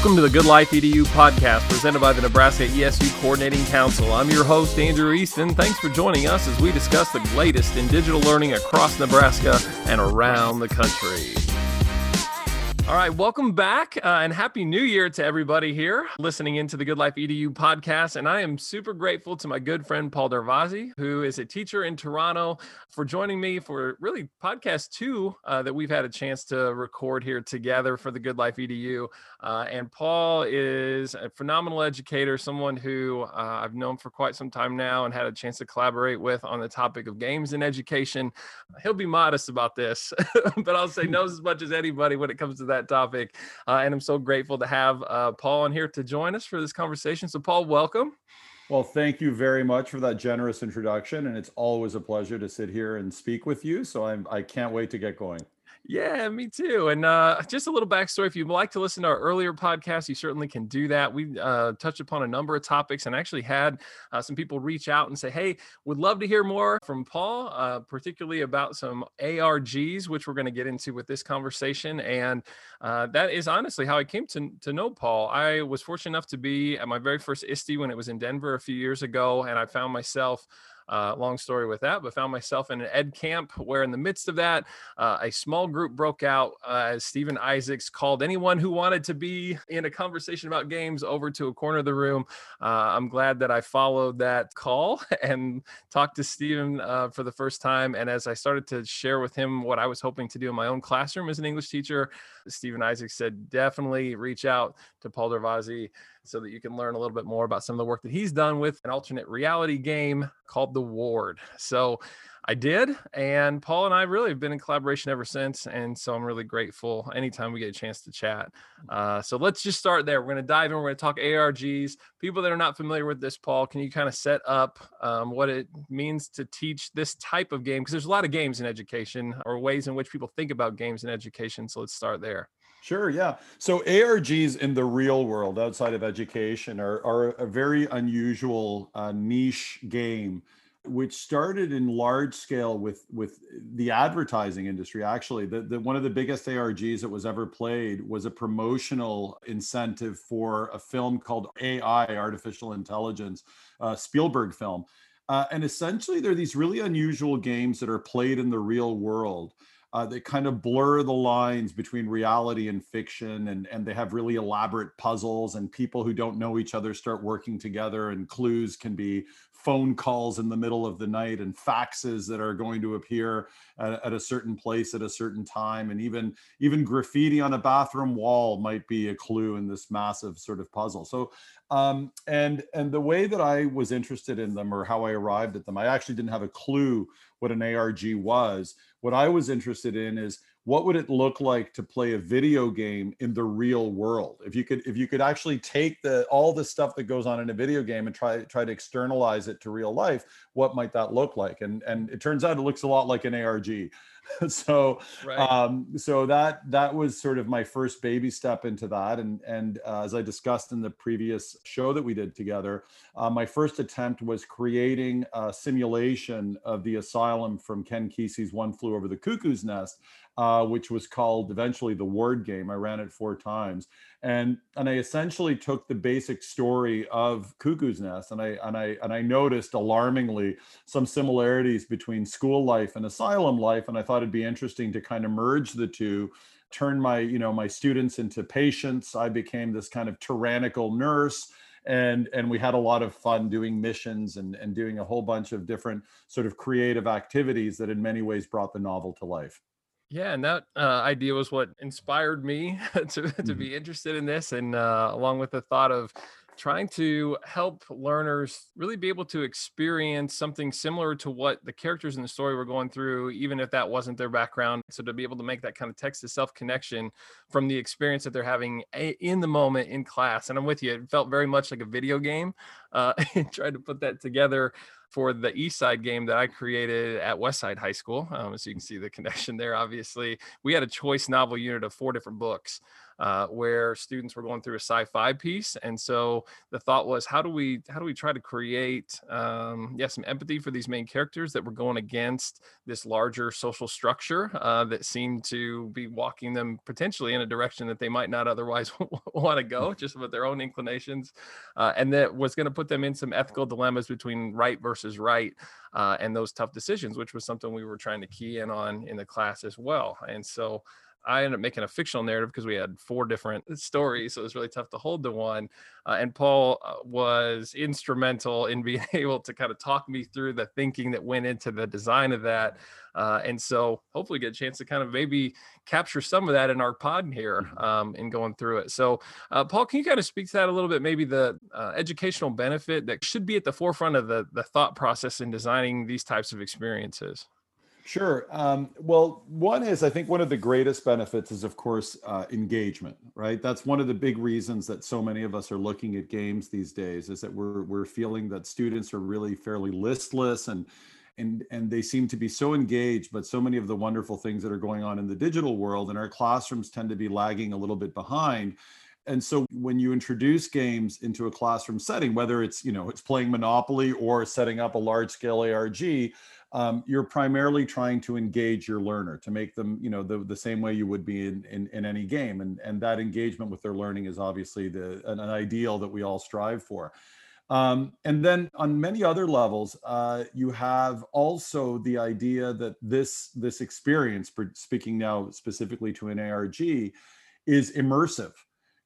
Welcome to the Good Life EDU podcast presented by the Nebraska ESU Coordinating Council. I'm your host, Andrew Easton. Thanks for joining us as we discuss the latest in digital learning across Nebraska and around the country. All right, welcome back uh, and happy new year to everybody here listening into the Good Life EDU podcast. And I am super grateful to my good friend Paul Darvasi, who is a teacher in Toronto, for joining me for really podcast two uh, that we've had a chance to record here together for the Good Life EDU. Uh, and Paul is a phenomenal educator, someone who uh, I've known for quite some time now and had a chance to collaborate with on the topic of games in education. He'll be modest about this, but I'll say knows as much as anybody when it comes to that that topic. Uh, and I'm so grateful to have uh, Paul on here to join us for this conversation. So, Paul, welcome. Well, thank you very much for that generous introduction. And it's always a pleasure to sit here and speak with you. So I'm, I can't wait to get going. Yeah, me too. And uh, just a little backstory if you'd like to listen to our earlier podcast, you certainly can do that. We uh, touched upon a number of topics and actually had uh, some people reach out and say, hey, would love to hear more from Paul, uh, particularly about some ARGs, which we're going to get into with this conversation. And uh, that is honestly how I came to, to know Paul. I was fortunate enough to be at my very first ISTE when it was in Denver a few years ago, and I found myself uh, long story with that, but found myself in an ed camp where, in the midst of that, uh, a small group broke out uh, as Stephen Isaacs called anyone who wanted to be in a conversation about games over to a corner of the room. Uh, I'm glad that I followed that call and talked to Stephen uh, for the first time. And as I started to share with him what I was hoping to do in my own classroom as an English teacher, Stephen Isaacs said, definitely reach out to Paul Darvasi so that you can learn a little bit more about some of the work that he's done with an alternate reality game called The Ward. So I did. And Paul and I really have been in collaboration ever since. And so I'm really grateful anytime we get a chance to chat. Uh, so let's just start there. We're going to dive in. We're going to talk ARGs. People that are not familiar with this, Paul, can you kind of set up um, what it means to teach this type of game? Because there's a lot of games in education or ways in which people think about games in education. So let's start there. Sure, yeah. So ARGs in the real world outside of education are, are a very unusual uh, niche game which started in large scale with with the advertising industry actually. The, the one of the biggest args that was ever played was a promotional incentive for a film called ai artificial intelligence uh, spielberg film. Uh, and essentially they're these really unusual games that are played in the real world uh, they kind of blur the lines between reality and fiction and, and they have really elaborate puzzles and people who don't know each other start working together and clues can be phone calls in the middle of the night and faxes that are going to appear at, at, a certain place at a certain time and even even graffiti on a bathroom wall might be a clue in this massive sort of puzzle. So um, and and the way that i was interested in them or how i arrived at them i actually didn't have a clue what an arg was what i was interested in is what would it look like to play a video game in the real world? If you could if you could actually take the all the stuff that goes on in a video game and try try to externalize it to real life what might that look like? And and it turns out it looks a lot like an arg so right. um so that that was sort of my first baby step into that. And and uh, as i discussed in the previous show that we did together uh, my first attempt was creating a simulation of the asylum from ken kesey's one flew over the cuckoo's nest uh, which was called eventually the Ward Game. I ran it four times, and and I essentially took the basic story of Cuckoo's Nest, and I and I and I noticed alarmingly some similarities between school life and asylum life, and I thought it'd be interesting to kind of merge the two turn my you know my students into patients. I became this kind of tyrannical nurse and and we had a lot of fun doing missions and and doing a whole bunch of different sort of creative activities that in many ways brought the novel to life yeah, and that uh, idea was what inspired me to, to mm-hmm. be interested in this, and uh, along with the thought of trying to help learners really be able to experience something similar to what the characters in the story were going through, even if that wasn't their background. So to be able to make that kind of text to self connection from the experience that they're having in the moment in class. And I'm with you, it felt very much like a video game. Uh, and tried to put that together for the East Side game that I created at Westside High School. Um, so you can see the connection there. Obviously, we had a choice novel unit of four different books. Uh, where students were going through a sci-fi piece, and so the thought was, how do we how do we try to create, um, yeah, some empathy for these main characters that were going against this larger social structure uh, that seemed to be walking them potentially in a direction that they might not otherwise want to go, just with their own inclinations, uh, and that was going to put them in some ethical dilemmas between right versus right uh, and those tough decisions, which was something we were trying to key in on in the class as well. And so I ended up making a fictional narrative because we had four different stories, so it was really tough to hold to one. Uh, and Paul uh, was instrumental in being able to kind of talk me through the thinking that went into the design of that. Uh, and so hopefully get a chance to kind of maybe capture some of that in our pod here mm-hmm. um, in going through it. So, uh, Paul, can you kind of speak to that a little bit? Maybe the uh, educational benefit that should be at the forefront of the the thought process in designing these types of experiences. Sure. Um, well, one is I think one of the greatest benefits is, of course, uh, engagement. Right. That's one of the big reasons that so many of us are looking at games these days. Is that we're we're feeling that students are really fairly listless and and and they seem to be so engaged. But so many of the wonderful things that are going on in the digital world and our classrooms tend to be lagging a little bit behind. And so when you introduce games into a classroom setting, whether it's you know it's playing Monopoly or setting up a large scale ARG um, you're primarily trying to engage your learner to make them, you know, the, the same way you would be in, in, in any game. And, and that engagement with their learning is obviously the, an, an ideal that we all strive for. Um, and then on many other levels, uh, you have also the idea that this this experience, speaking now specifically to an ARG, is immersive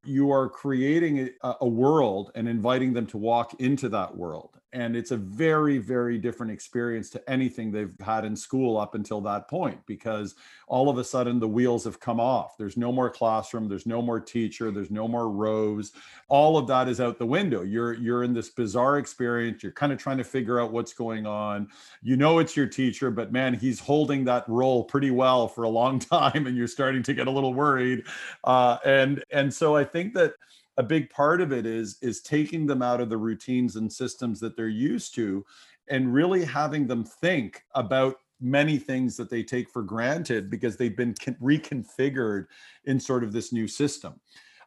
you are creating a, a, world and inviting them to walk into that world and it's a very very different experience to anything they've had in school up until that point because all of a sudden the wheels have come off. There's no more classroom there's no more teacher there's no more rows. All of that is out the window. You're you're in this bizarre experience. You're kind of trying to figure out what's going on. You know it's your teacher but man he's holding that role pretty well for a long time and you're starting to get a little worried. Uh, and and so i think that a big part of it is is taking them out of the routines and systems that they're used to and really having them think about many things that they take for granted because they've been reconfigured in sort of this new system.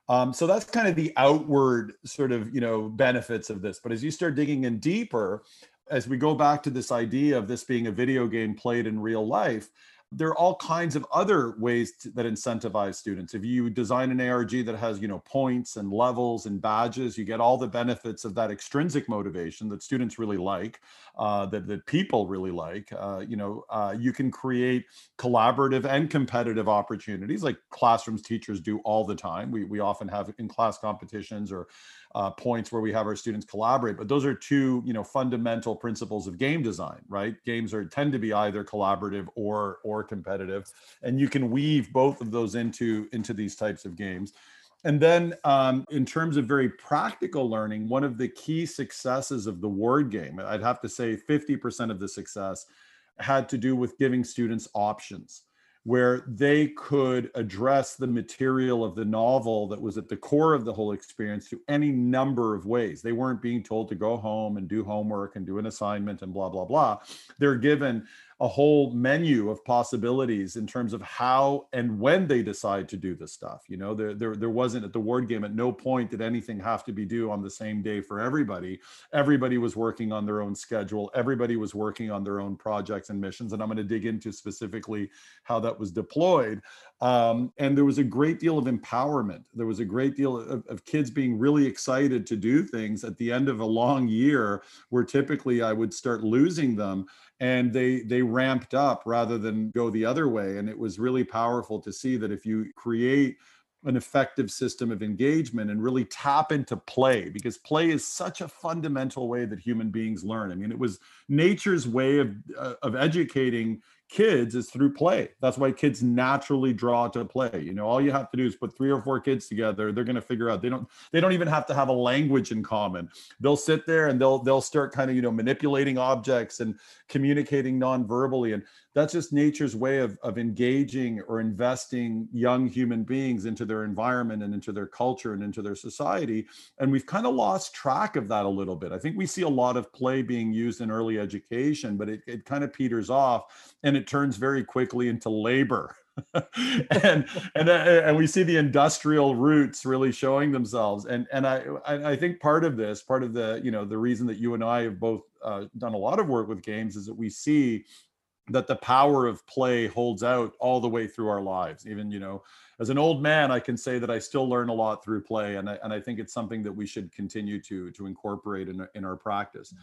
Um, so that's kind of the outward sort of you know benefits of this. But as you start digging in deeper as we go back to this idea of this being a video game played in real life there are all kinds of other ways to, that incentivize students. If you design an ARG that has, you know, points and levels and badges, you get all the benefits of that extrinsic motivation that students really like, uh, that, that people really like. Uh, you know, uh, you can create collaborative and competitive opportunities like classrooms teachers do all the time. We, we often have in class competitions or uh, points where we have our students collaborate. But those are two, you know, fundamental principles of game design, right? Games are tend to be either collaborative or or competitive, and you can weave both of those into into these types of games. And then, um, in terms of very practical learning, one of the key successes of the Ward game, I'd have to say 50% of the success had to do with giving students options where they could address the material of the novel that was at the core of the whole experience to any number of ways. They weren't being told to go home and do homework and do an assignment and blah, blah, blah. They're given a whole menu of possibilities in terms of how and when they decide to do the stuff. You know, there, there, there wasn't at the Ward game, at no point did anything have to be due on the same day for everybody. Everybody was working on their own schedule, everybody was working on their own projects and missions. And I'm going to dig into specifically how that was deployed. Um, and there was a great deal of empowerment. There was a great deal of, of kids being really excited to do things at the end of a long year where typically I would start losing them and they they ramped up rather than go the other way and it was really powerful to see that if you create an effective system of engagement and really tap into play because play is such a fundamental way that human beings learn i mean it was nature's way of uh, of educating kids is through play. That's why kids naturally draw to play. You know, all you have to do is put three or four kids together. They're going to figure out. They don't. They don't even have to have a language in common. They'll sit there and they'll they'll start kind of you know manipulating objects and communicating non-verbally, and that's just nature's way of, of engaging or investing young human beings into their environment and into their culture and into their society. And we've kind of lost track of that a little bit. I think we see a lot of play being used in early education but it, it kind of peters off and it turns very quickly into labor. And and uh, and we see the industrial roots really showing themselves. And and I I think part of this part of the you know the reason that you and I have both uh, done a lot of work with games is that we see that the power of play holds out all the way through our lives. Even you know as an old man i can say that i still learn a lot through play and i, and I think it's something that we should continue to to incorporate in, in our practice.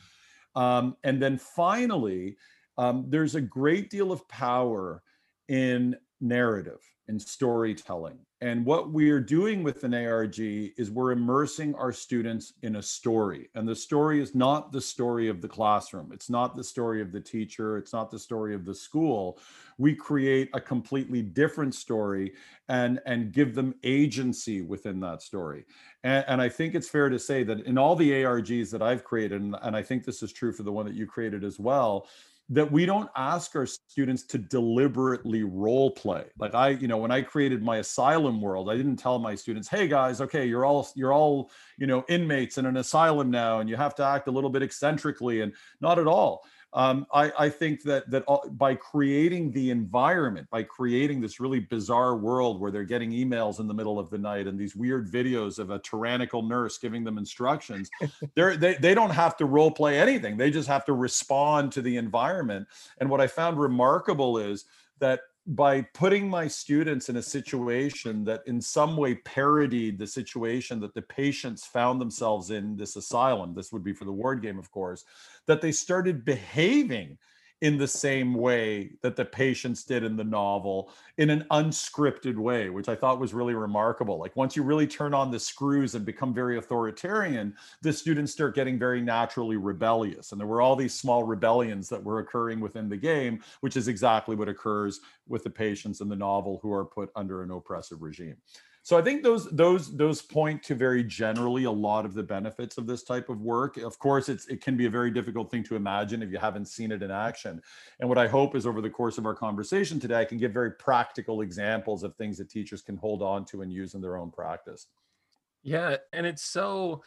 Um, and then finally um, there's a great deal of power in narrative and storytelling. And what we are doing with an ARG is we're immersing our students in a story. And the story is not the story of the classroom, it's not the story of the teacher, it's not the story of the school. We create a completely different story and, and give them agency within that story. And, and I think it's fair to say that in all the ARGs that I've created, and, and I think this is true for the one that you created as well that we don't ask our students to deliberately role play. Like i you know when i created my asylum world i didn't tell my students hey guys okay you're all you're all you know inmates in an asylum now and you have to act a little bit eccentrically and not at all um, I, I, think that that by creating the environment, by creating this really bizarre world where they're getting emails in the middle of the night and these weird videos of a tyrannical nurse giving them instructions, they're, they they don't have to role play anything. They just have to respond to the environment. And what I found remarkable is that by putting my students in a situation that in some way parodied the situation that the patients found themselves in this asylum this would be for the ward game of course that they started behaving in the same way that the patients did in the novel in an unscripted way which i thought was really remarkable. Like once you really turn on the screws and become very authoritarian the students start getting very naturally rebellious. And there were all these small rebellions that were occurring within the game which is exactly what occurs with the patients in the novel who are put under an oppressive regime so I think those those those point to very generally a lot of the benefits of this type of work. Of course, it's it can be a very difficult thing to imagine if you haven't seen it in action. And what I hope is over the course of our conversation today, I can give very practical examples of things that teachers can hold on to and use in their own practice. Yeah, and it's so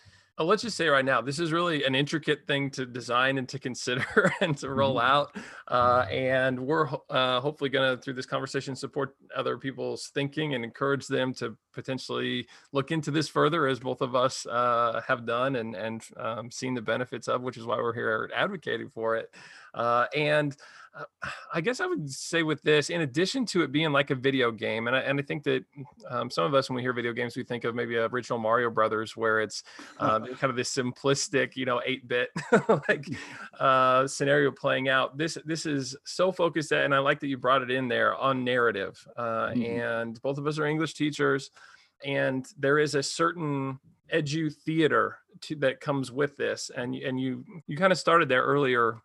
let's just say right now, this is really an intricate thing to design and to consider and to roll mm-hmm. out. Uh, and we're uh, hopefully going to, through this conversation, support other people's thinking and encourage them to potentially look into this further, as both of us uh, have done and and um, seen the benefits of, which is why we're here advocating for it. Uh, and uh, I guess I would say with this, in addition to it being like a video game, and I, and I think that um, some of us, when we hear video games, we think of maybe a original Mario Brothers, where it's um, kind of this simplistic, you know, eight bit like uh, scenario playing out. This this is so focused, at, and I like that you brought it in there on narrative. Uh, mm-hmm. And both of us are English teachers, and there is a certain edu theater to, that comes with this, and and you you kind of started there earlier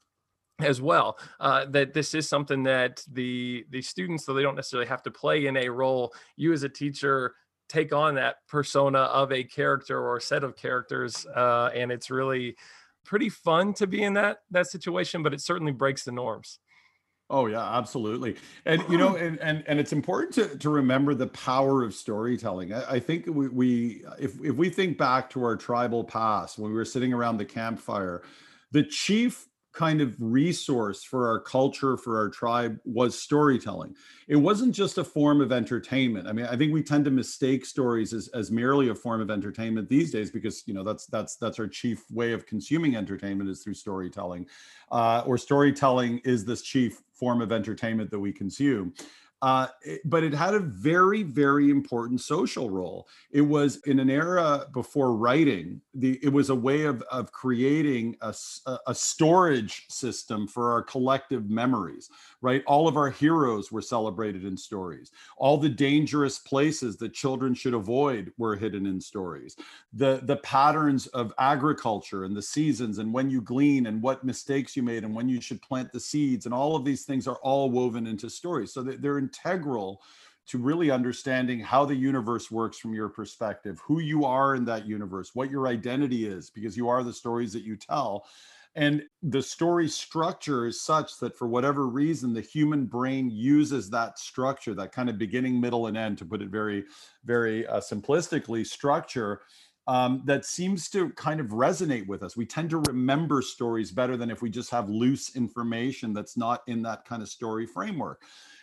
as well uh, that this is something that the the students though they don't necessarily have to play in a role you as a teacher take on that persona of a character or a set of characters uh, and it's really pretty fun to be in that that situation but it certainly breaks the norms Oh yeah, absolutely. And you know, and and, and it's important to, to remember the power of storytelling. I, I think we, we if if we think back to our tribal past when we were sitting around the campfire, the chief kind of resource for our culture for our tribe was storytelling. It wasn't just a form of entertainment. I mean i think we tend to mistake stories as, as merely a form of entertainment these days because you know that's that's that's our chief way of consuming entertainment is through storytelling uh, or storytelling is this chief form of entertainment that we consume uh, but it had a very, very important social role. It was in an era before writing. The it was a way of of creating a, a storage system for our collective memories. Right, all of our heroes were celebrated in stories. All the dangerous places that children should avoid were hidden in stories. The the patterns of agriculture and the seasons and when you glean and what mistakes you made and when you should plant the seeds and all of these things are all woven into stories. So they're integral to really understanding how the universe works from your perspective, who you are in that universe, what your identity is, because you are the stories that you tell. and the story structure is such that for whatever reason the human brain uses that structure that kind of beginning middle and end to put it very very uh, simplistically structure um, that seems to kind of resonate with us we tend to remember stories better than if we just have loose information that's not in that kind of story framework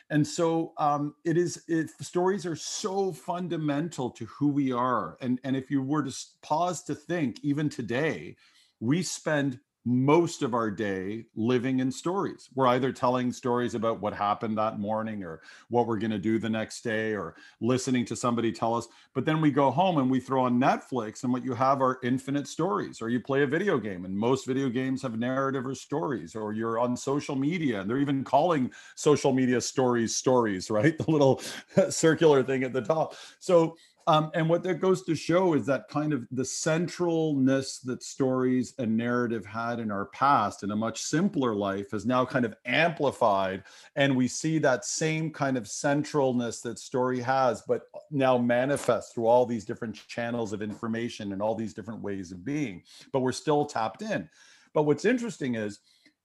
and so um, it is it, stories are so fundamental to who we are. And and if you were to pause to think even today we spend most of our day living in stories. We're either telling stories about what happened that morning or what we're going to do the next day or listening to somebody tell us. But then we go home and we throw on Netflix, and what you have are infinite stories. Or you play a video game, and most video games have narrative or stories. Or you're on social media, and they're even calling social media stories stories, right? The little circular thing at the top. So um, and what that goes to show is that kind of the centralness that stories and narrative had in our past in a much simpler life has now kind of amplified. And we see that same kind of centralness that story has, but now manifest through all these different channels of information and all these different ways of being. But we're still tapped in. But what's interesting is,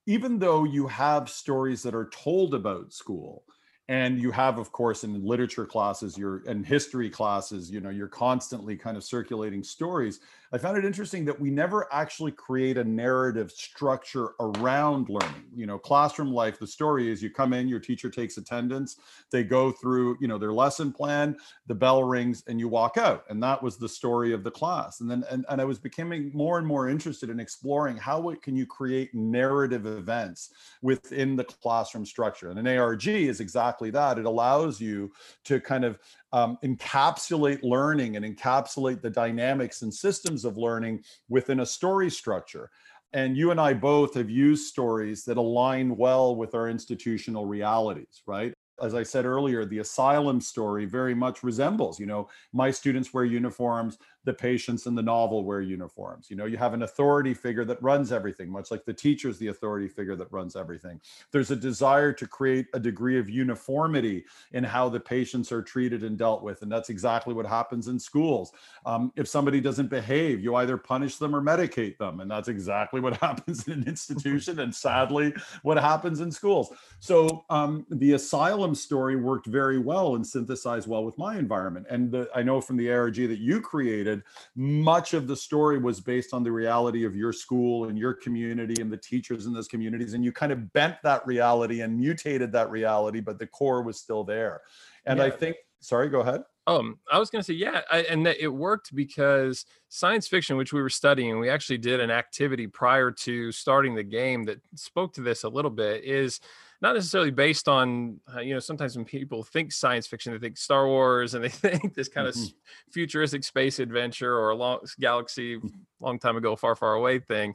even though you have stories that are told about school, and you have of course in literature classes your and history classes you know you're constantly kind of circulating stories I found it interesting that we never actually create a narrative structure around learning. You know, classroom life, the story is you come in, your teacher takes attendance, they go through, you know, their lesson plan, the bell rings, and you walk out. And that was the story of the class. And then, and, and I was becoming more and more interested in exploring how it, can you create narrative events within the classroom structure. And an ARG is exactly that. It allows you to kind of um, encapsulate learning and encapsulate the dynamics and systems of learning within a story structure. And you and I both have used stories that align well with our institutional realities, right? as I said earlier, the asylum story very much resembles, you know, my students wear uniforms, the patients in the novel wear uniforms. You know, you have an authority figure that runs everything, much like the teacher is the authority figure that runs everything. There's a desire to create a degree of uniformity in how the patients are treated and dealt with. And that's exactly what happens in schools. Um, if somebody doesn't behave, you either punish them or medicate them. And that's exactly what happens in an institution. and sadly, what happens in schools. So um, the asylum story worked very well and synthesized well with my environment. And the, I know from the ARG that you created, much of the story was based on the reality of your school and your community and the teachers in those communities. And you kind of bent that reality and mutated that reality, but the core was still there. And yeah. I think, sorry, go ahead. Um, I was going to say, yeah, I, and that it worked because science fiction, which we were studying, we actually did an activity prior to starting the game that spoke to this a little bit. Is not necessarily based on uh, you know sometimes when people think science fiction they think star wars and they think this kind mm-hmm. of futuristic space adventure or a long galaxy mm-hmm. long time ago far far away thing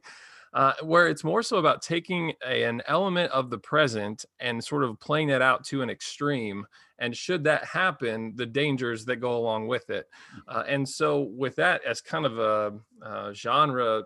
uh, where it's more so about taking a, an element of the present and sort of playing that out to an extreme and should that happen the dangers that go along with it mm. uh, and so with that as kind of a, a genre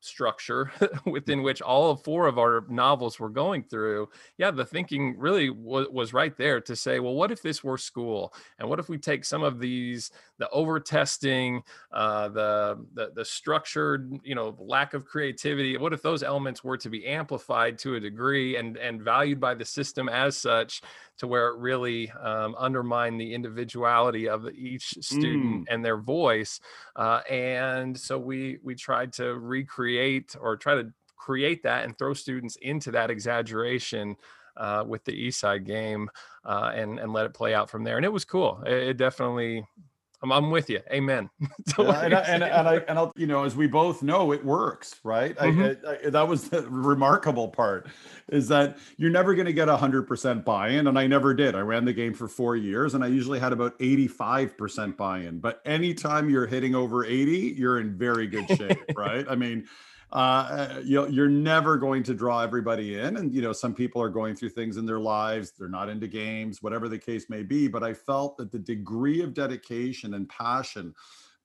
structure within which all four of our novels were going through yeah the thinking really w- was right there to say well what if this were school and what if we take some of these the over testing uh, the, the the structured you know lack of creativity what if those elements were to be amplified to a degree and and valued by the system as such to where it really um, undermined the individuality of each student mm. and their voice. Uh, and so we we tried to recreate or try to create that and throw students into that exaggeration uh, with the East Side game uh, and and let it play out from there. And it was cool. It, it definitely I'm, I'm with you. Amen. and, I, and, and, I and I'll, you know, as we both know, it works, right? Mm-hmm. I, I, that was the remarkable part, is that you're never going to get hundred percent buy-in, and I never did. I ran the game for four years, and I usually had about 85 percent buy-in. But anytime you're hitting over 80, you're in very good shape, right? I mean, uh, you know, you're never going to draw everybody in. And, you know, some people are going through things in their lives, they're not into games, whatever the case may be. But I felt that the degree of dedication and passion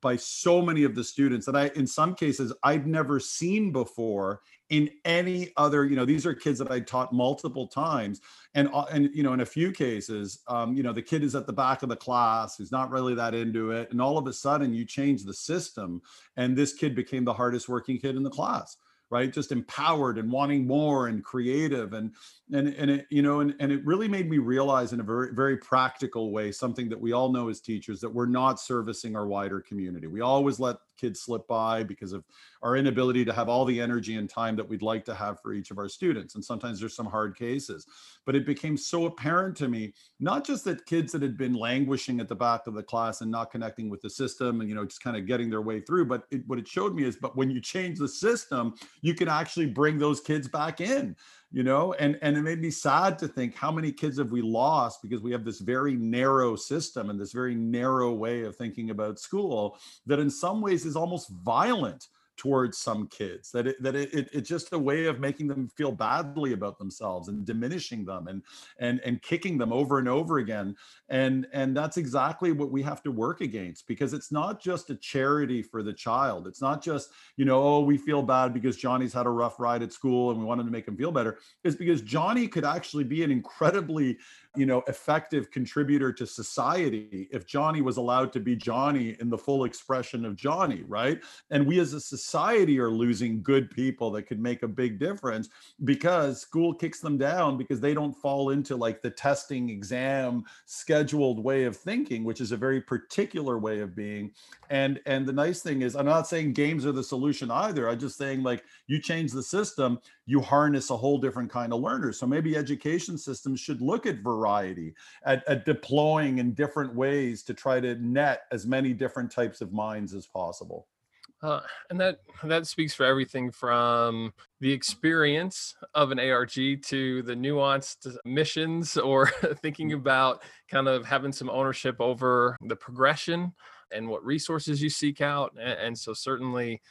by so many of the students that I, in some cases, I've never seen before in any other you know these are kids that i taught multiple times. And uh, and you know in a few cases um, you know the kid is at the back of the class who's not really that into it and all of a sudden you change the system and this kid became the hardest working kid in the class right? Just empowered and wanting more and creative and and and it you know and, and it really made me realize in a very very practical way something that we all know as teachers that we're not servicing our wider community. We always let kids slip by because of our inability to have all the energy and time that we'd like to have for each of our students and sometimes there's some hard cases. But it became so apparent to me not just that kids that had been languishing at the back of the class and not connecting with the system and you know just kind of getting their way through but it, what it showed me is but when you change the system you can actually bring those kids back in you know and and it made me sad to think how many kids have we lost because we have this very narrow system and this very narrow way of thinking about school that in some ways is almost violent towards some kids that it, that it, it, it's just a way of making them feel badly about themselves and diminishing them and and and kicking them over and over again. And and that's exactly what we have to work against because it's not just a charity for the child. It's not just you know oh we feel bad because johnny's had a rough ride at school and we wanted to make him feel better. It's because johnny could actually be an incredibly you know effective contributor to society if johnny was allowed to be johnny in the full expression of johnny right? And we as a society are losing good people that could make a big difference because school kicks them down because they don't fall into like the testing exam scheduled way of thinking which is a very particular way of being. And and the nice thing is i'm not saying games are the solution either. I'm just saying like you change the system you harness a whole different kind of learners so maybe education systems should look at variety variety, at, at deploying in different ways to try to net as many different types of minds as possible. Uh, and that that speaks for everything from the experience of an ARG to the nuanced missions or thinking mm. about kind of having some ownership over the progression and what resources you seek out. And, and so certainly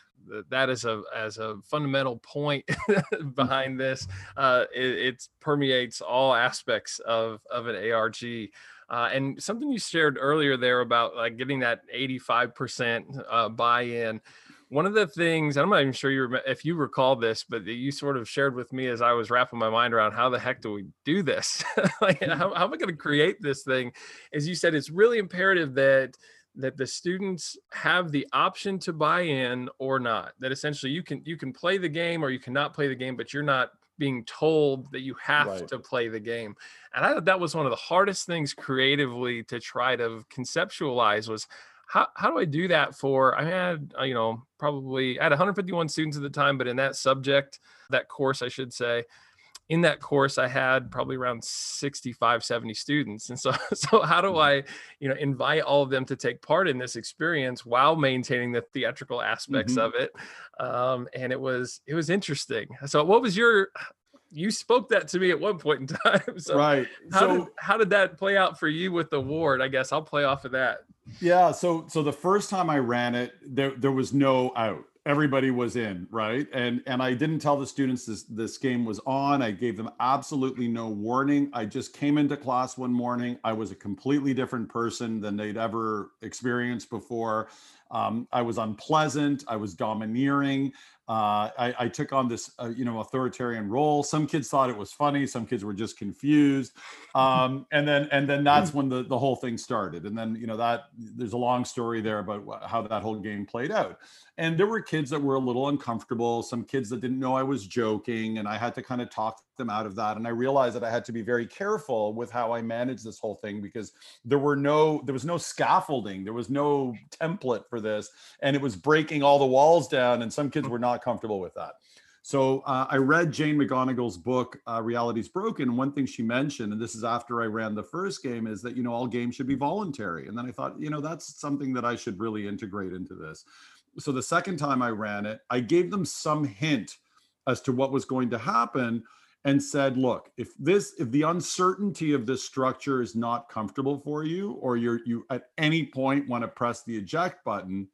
that is a as a fundamental point mm. behind this. Uh, it, it, permeates all aspects of of an ARG. Uh, and something you shared earlier there about like getting that 85% uh, buy-in. One of the things I'm not even sure you if you recall this, but you sort of shared with me as I was wrapping my mind around how the heck do we do this? like, mm-hmm. how, how am I going to create this thing? As you said, it's really imperative that that the students have the option to buy in or not that essentially you can you can play the game or you cannot play the game but you're not being told that you have right. to play the game and i thought that was one of the hardest things creatively to try to conceptualize was how, how do i do that for i had uh, you know probably i had 151 students at the time but in that subject that course i should say in that course i had probably around 65 70 students. And so so how do mm-hmm. i you know invite all of them to take part in this experience while maintaining the theatrical aspects mm-hmm. of it? Um, and it was it was interesting. So what was your you spoke that to me at one point in time. So right. how, so, did, how did that play out for you with the ward i guess i'll play off of that. Yeah so so the first time i ran it there there was no out everybody was in right? And and i didn't tell the students this this game was on. I gave them absolutely no warning. I just came into class one morning. I was a completely different person than they'd ever experienced before. Um, i was unpleasant. I was domineering uh, I, I, took on this, uh, you know, authoritarian role. Some kids thought it was funny. Some kids were just confused. Um, and then, and then that's when the, the whole thing started. And then, you know, that there's a long story there about how that whole game played out. And there were kids that were a little uncomfortable. Some kids that didn't know I was joking, and I had to kind of talk them out of that. And I realized that I had to be very careful with how I managed this whole thing because there were no, there was no scaffolding, there was no template for this, and it was breaking all the walls down. And some kids were not comfortable with that. So uh, I read Jane McGonigal's book, uh, Reality's Broken. And one thing she mentioned, and this is after I ran the first game, is that, you know, all games should be voluntary. And then I thought, you know, that's something that I should really integrate into this. So the second time I ran it, I gave them some hint as to what was going to happen and said, look, if this, if the uncertainty of this structure is not comfortable for you, or you're, you at any point want to press the eject button,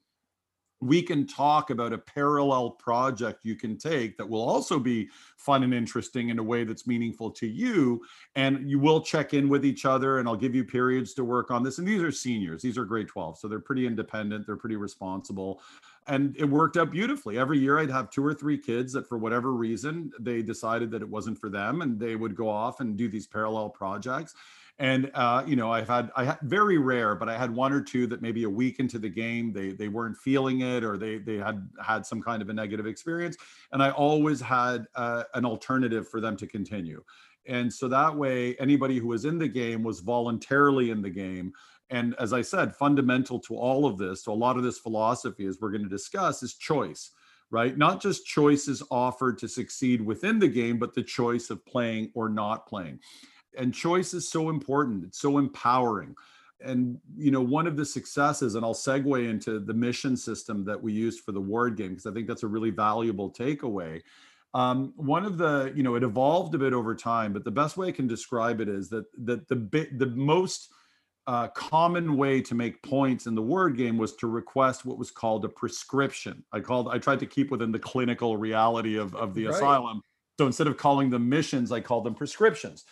we can talk about a parallel project you can take that will also be fun and interesting in a way that's meaningful to you and you will check in with each other and i'll give you periods to work on this. And these are seniors these are grade 12 so they're pretty independent they're pretty responsible and it worked out beautifully. Every year i'd have two or three kids that for whatever reason they decided that it wasn't for them and they would go off and do these parallel projects. And uh, you know i've had i had very rare but i had one or two that maybe a week into the game they they weren't feeling it or they they had had some kind of a negative experience. And i always had uh, an alternative for them to continue. And so that way anybody who was in the game was voluntarily in the game and as i said fundamental to all of this so a lot of this philosophy as we're going to discuss is choice right? Not just choices offered to succeed within the game but the choice of playing or not playing. And choice is so important it's so empowering. And you know one of the successes and i'll segue into the mission system that we used for the ward game because i think that's a really valuable takeaway. Um, one of the you know it evolved a bit over time but the best way i can describe it is that that the the most uh, common way to make points in the Ward game was to request what was called a prescription i called i tried to keep within the clinical reality of, of the right. asylum so instead of calling them missions i called them prescriptions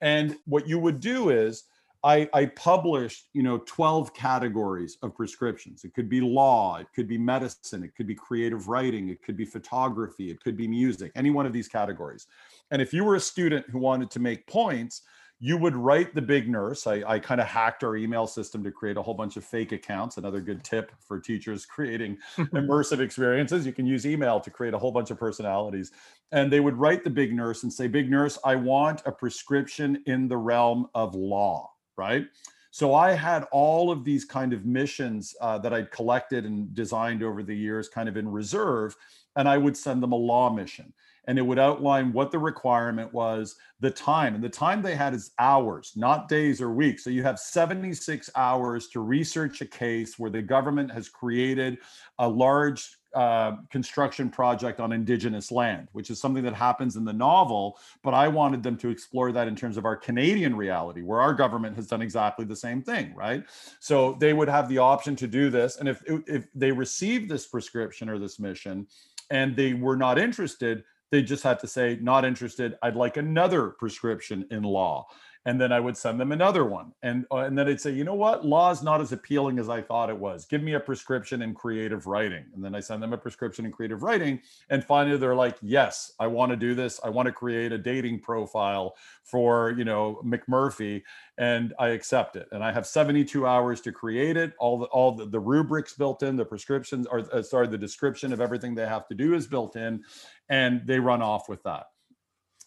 and what you would do is I, I, published, you know, 12 categories of prescriptions. It could be law, it could be medicine, it could be creative writing, it could be photography, it could be music, any one of these categories. And if you were a student who wanted to make points, you would write the big nurse. I, I kind of hacked our email system to create a whole bunch of fake accounts. Another good tip for teachers creating immersive experiences. You can use email to create a whole bunch of personalities. And they would write the big nurse and say, Big nurse, I want a prescription in the realm of law, right? So I had all of these kind of missions uh, that I'd collected and designed over the years, kind of in reserve, and I would send them a law mission and it would outline what the requirement was, the time. And the time they had is hours, not days or weeks. So you have 76 hours to research a case where the government has created a large uh, construction project on indigenous land, which is something that happens in the novel. But I wanted them to explore that in terms of our Canadian reality, where our government has done exactly the same thing, right? So they would have the option to do this, and if if they received this prescription or this mission, and they were not interested, they just had to say, not interested. I'd like another prescription in law and then I would send them another one, and uh, and then I'd say, you know what, law is not as appealing as I thought it was. Give me a prescription in creative writing, and then I send them a prescription in creative writing, and finally they're like, yes, I want to do this. I want to create a dating profile for you know McMurphy, and I accept it. And I have 72 hours to create it. All the all the, the rubrics built in, the prescriptions, or uh, sorry, the description of everything they have to do is built in, and they run off with that.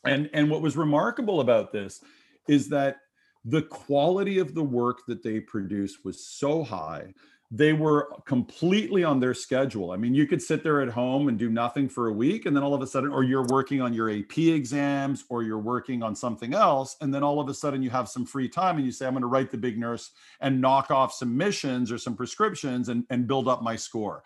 And and what was remarkable about this is that the quality of the work that they produced was so high they were completely on their schedule. I mean, you could sit there at home and do nothing for a week, and then all of a sudden, or you're working on your AP exams, or you're working on something else, and then all of a sudden you have some free time and you say, I'm going to write the big nurse and knock off some missions or some prescriptions and, and build up my score.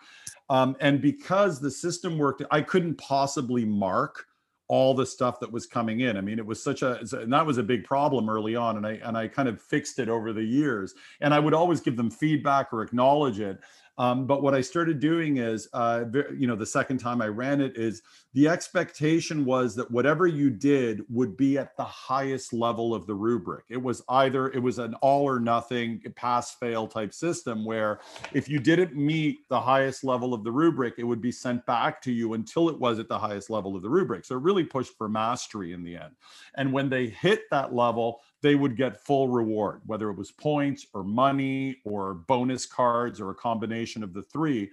Um, and because the system worked, I couldn't possibly mark all the stuff that was coming in. I mean, it was such a and that was a big problem early on, and I and I kind of fixed it over the years. And I would always give them feedback or acknowledge it. Um, but what I started doing is, uh, you know, the second time I ran it is the expectation was that whatever you did would be at the highest level of the rubric. It was either it was an all or nothing pass fail type system where if you didn't meet the highest level of the rubric, it would be sent back to you until it was at the highest level of the rubric. So it really pushed for mastery in the end. And when they hit that level, they would get full reward, whether it was points or money or bonus cards or a combination of the three.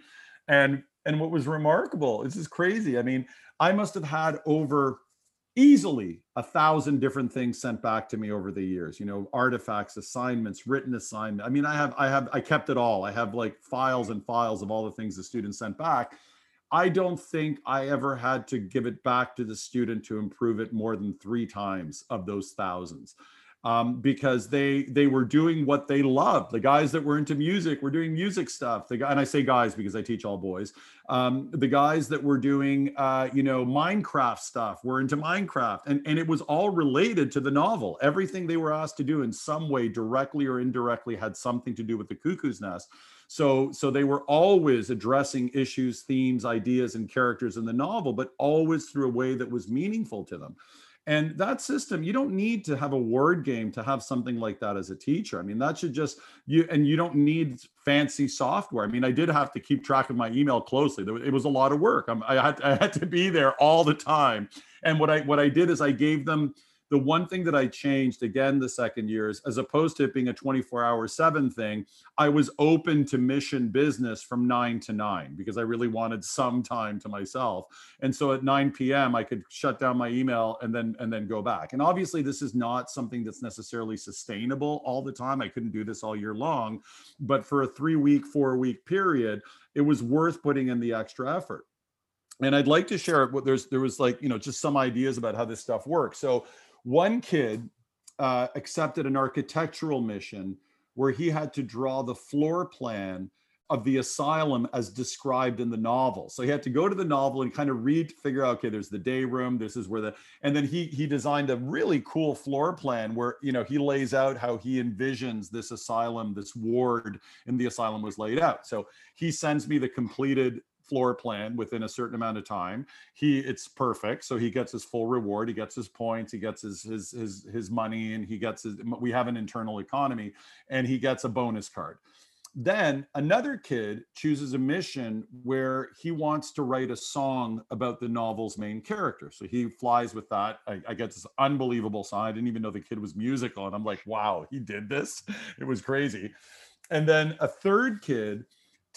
And and what was remarkable, this is crazy. I mean, I must have had over easily a thousand different things sent back to me over the years you know artifacts assignments written assignment i mean i have i have i kept it all i have like files and files of all the things the students sent back i don't think i ever had to give it back to the student to improve it more than three times of those thousands um, because they they were doing what they loved. The guys that were into music were doing music stuff. The guy, and I say guys because I teach all boys. Um, the guys that were doing uh, you know Minecraft stuff were into Minecraft, and and it was all related to the novel. Everything they were asked to do in some way, directly or indirectly, had something to do with the Cuckoo's Nest. So so they were always addressing issues, themes, ideas, and characters in the novel, but always through a way that was meaningful to them. And that system, you don't need to have a Ward game to have something like that as a teacher. I mean, that should just you and you don't need fancy software. I mean, I did have to keep track of my email closely. It was a lot of work. I had I had to be there all the time. And what I what I did is I gave them the one thing that I changed again the second year is as opposed to it being a 24 hour seven thing, I was open to mission business from nine to nine because I really wanted some time to myself. And so at 9 p.m. I could shut down my email and then and then go back. And obviously this is not something that's necessarily sustainable all the time. I couldn't do this all year long, but for a three week, four week period, it was worth putting in the extra effort and I'd like to share what there's there was like you know just some ideas about how this stuff works. So one kid uh, accepted an architectural mission where he had to draw the floor plan of the asylum as described in the novel. So he had to go to the novel and kind of read, figure out, okay, there's the day room, this is where the, and then he he designed a really cool floor plan where you know he lays out how he envisions this asylum, this ward in the asylum was laid out. So he sends me the completed floor plan within a certain amount of time he it's perfect so he gets his full reward he gets his points he gets his his his, his money and he gets his we have an internal economy and he gets a bonus card then another kid chooses a mission where he wants to write a song about the novel's main character. So he flies with that. I, I, get this unbelievable song. I didn't even know the kid was musical. And I'm like, wow, he did this. It was crazy. And then a third kid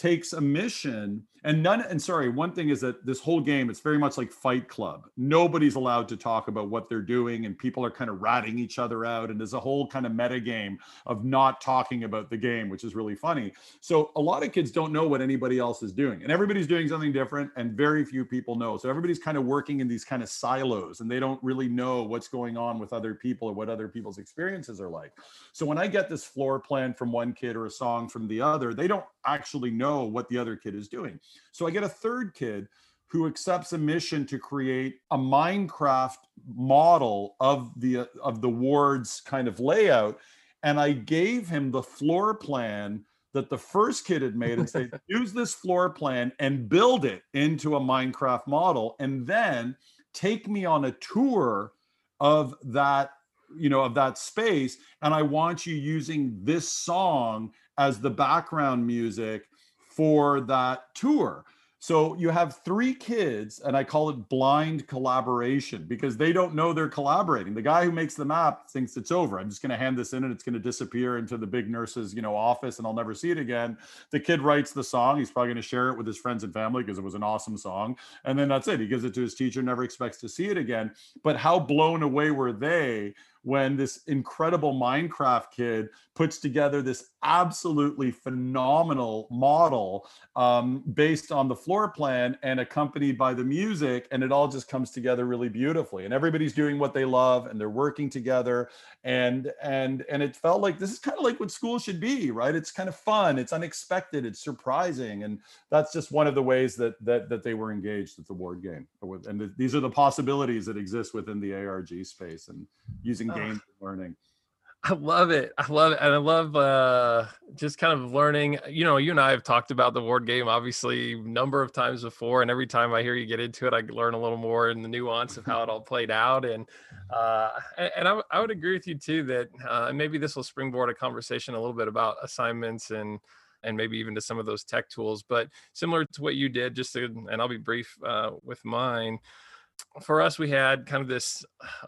takes a mission and none and sorry one thing is that this whole game it's very much like fight club. Nobody's allowed to talk about what they're doing and people are kind of ratting each other out and there's a whole kind of meta game of not talking about the game which is really funny. So a lot of kids don't know what anybody else is doing and everybody's doing something different and very few people know. So everybody's kind of working in these kind of silos and they don't really know what's going on with other people or what other people's experiences are like. So when i get this floor plan from one kid or a song from the other they don't actually know what the other kid is doing. So I get a third kid who accepts a mission to create a Minecraft model of the of the ward's kind of layout and I gave him the floor plan that the first kid had made and say use this floor plan and build it into a Minecraft model and then take me on a tour of that you know of that space and I want you using this song as the background music for that tour. So you have three kids, and I call it blind collaboration because they don't know they're collaborating. The guy who makes the map thinks it's over. I'm just going to hand this in and it's going to disappear into the big nurse's, you know, office and I'll never see it again. The kid writes the song. He's probably going to share it with his friends and family because it was an awesome song. And then that's it. He gives it to his teacher, never expects to see it again. But how blown away were they when this incredible Minecraft kid puts together this absolutely phenomenal model um, based on the floor plan and accompanied by the music. And it all just comes together really beautifully. And everybody's doing what they love and they're working together. And and and it felt like this is kind of like what school should be, right? It's kind of fun, it's unexpected, it's surprising. And that's just one of the ways that that that they were engaged at the ward game. And these are the possibilities that exist within the ARG space and using games learning. I love it. I love it. And I love uh, just kind of learning. You know, you and I have talked about the ward game obviously number of times before. And every time I hear you get into it, I learn a little more in the nuance of how it all played out. And uh, and I, I would agree with you too that uh, maybe this will springboard a conversation a little bit about assignments and and maybe even to some of those tech tools. But similar to what you did, just to, and I'll be brief uh, with mine for us, we had kind of this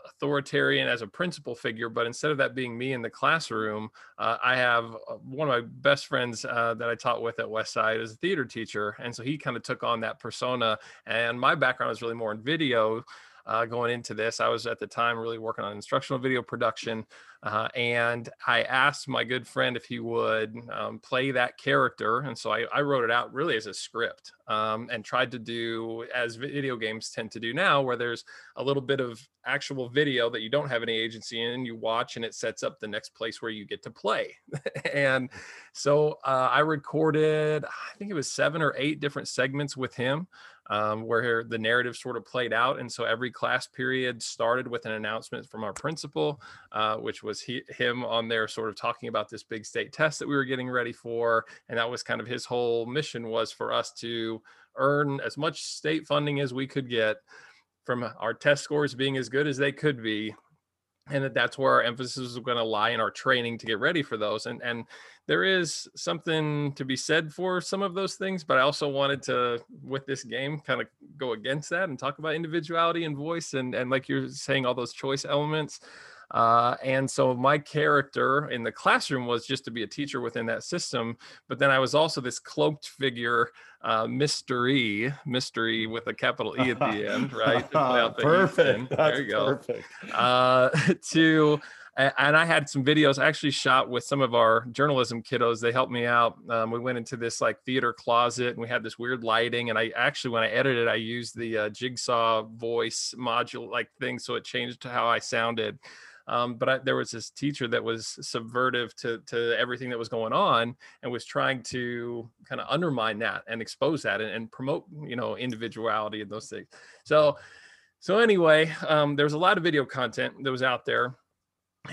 authoritarian as a principal figure, but instead of that being me in the classroom, uh, I have uh, one of my best friends uh, that I taught with at Westside as a theater teacher. And so he kind of took on that persona. And my background is really more in video uh, going into this. I was at the time really working on instructional video production, uh, and I asked my good friend if he would um, play that character. And so I, I, wrote it out really as a script um, and tried to do as video games tend to do now, where there's a little bit of actual video that you don't have any agency in, you watch, and it sets up the next place where you get to play. and so uh, I recorded, I think it was seven or eight different segments with him um, where the narrative sort of played out. And so every class period started with an announcement from our principal, uh, which was he, him on there sort of talking about this big state test that we were getting ready for. And that was kind of his whole mission was for us to earn as much state funding as we could get from our test scores being as good as they could be and that that's where our emphasis is going to lie in our training to get ready for those and and there is something to be said for some of those things but i also wanted to with this game kind of go against that and talk about individuality and voice and and like you're saying all those choice elements uh, and so my character in the classroom was just to be a teacher within that system. But then I was also this cloaked figure, uh, mystery, mystery with a capital E at the end, right? perfect. There you go. Perfect. Uh, to and I had some videos actually shot with some of our journalism kiddos. They helped me out. Um, we went into this like theater closet and we had this weird lighting. And I actually, when I edited, I used the uh, jigsaw voice module like thing, so it changed how I sounded. Um, but I, there was this teacher that was subvertive to to everything that was going on and was trying to kind of undermine that and expose that and, and, promote you know individuality and those things. So so anyway, um, there was a lot of video content that was out there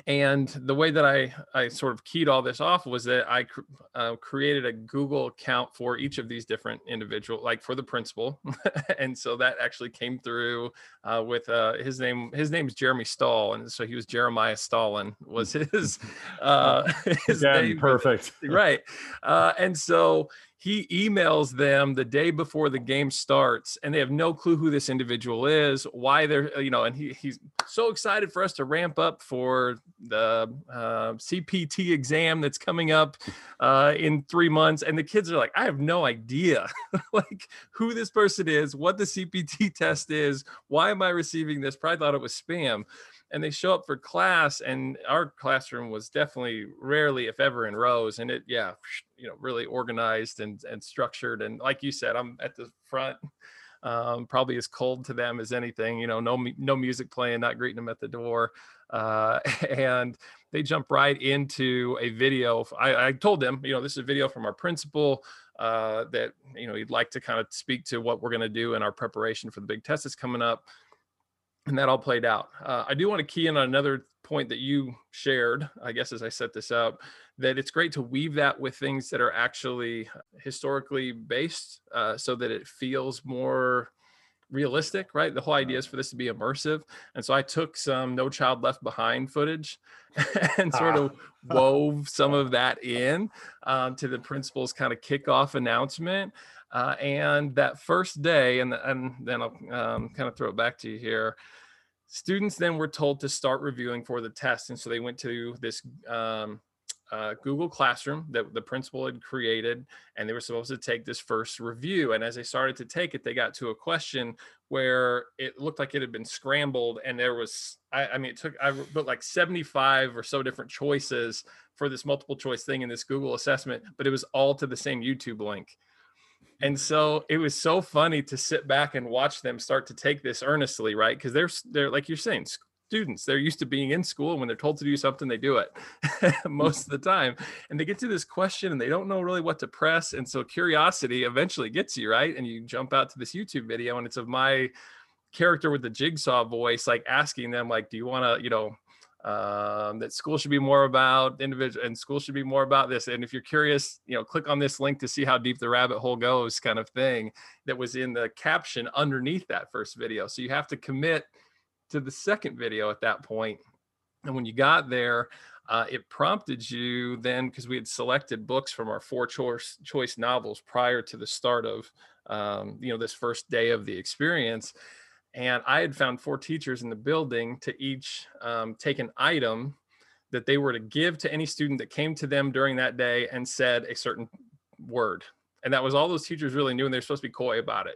and the way that I I sort of keyed all this off was that I cr- uh, created a Google account for each of these different individual, like for the principal, and so that actually came through uh, with uh, his name. His name is Jeremy Stahl, and so he was Jeremiah Stalin was his uh, his Again, name. Perfect, right? Uh, and so he emails them the day before the game starts and they have no clue who this individual is why they're uh, you know and he, he's so excited for us to ramp up for the uh, cpt exam that's coming up uh, in three months and the kids are like i have no idea. Like who this person is what the cpt test is why am i receiving this? Probably thought it was spam and they show up for class and our classroom was definitely rarely if ever in rows and it yeah you know really organized and and structured and like you said i'm at the front um, probably as cold to them as anything you know no no music playing not greeting them at the door uh, and they jump right into a video I, I told them you know this is a video from our principal uh, that you know he'd like to kind of speak to what we're going to do in our preparation for the big test that's coming up and that all played out. Uh, I do want to key in on another point that you shared, I guess, as I set this up, that it's great to weave that with things that are actually historically based uh, so that it feels more realistic, right? The whole idea is for this to be immersive. And so I took some No Child Left Behind footage and sort of wove some of that in um, to the principal's kind of kickoff announcement. Uh, and that first day, and, and then I'll um, kind of throw it back to you here. Students then were told to start reviewing for the test. And so they went to this um, uh, Google Classroom that the principal had created, and they were supposed to take this first review. And as they started to take it, they got to a question where it looked like it had been scrambled, and there was, I, I mean, it took, I put like 75 or so different choices for this multiple choice thing in this Google assessment, but it was all to the same YouTube link. And so it was so funny to sit back and watch them start to take this earnestly, right? Because they're they're like you're saying, students. They're used to being in school. When they're told to do something, they do it most of the time. And they get to this question and they don't know really what to press. And so curiosity eventually gets you, right? And you jump out to this YouTube video and it's of my character with the jigsaw voice, like asking them, like, do you want to, you know, um, that school should be more about individual and school should be more about this. And if you're curious, you know, click on this link to see how deep the rabbit hole goes, kind of thing that was in the caption underneath that first video. So you have to commit to the second video at that point. And when you got there, uh, it prompted you then because we had selected books from our four choice choice novels prior to the start of um, you know this first day of the experience and I had found four teachers in the building to each um, take an item that they were to give to any student that came to them during that day and said a certain word. And that was all those teachers really knew, and they're supposed to be coy about it.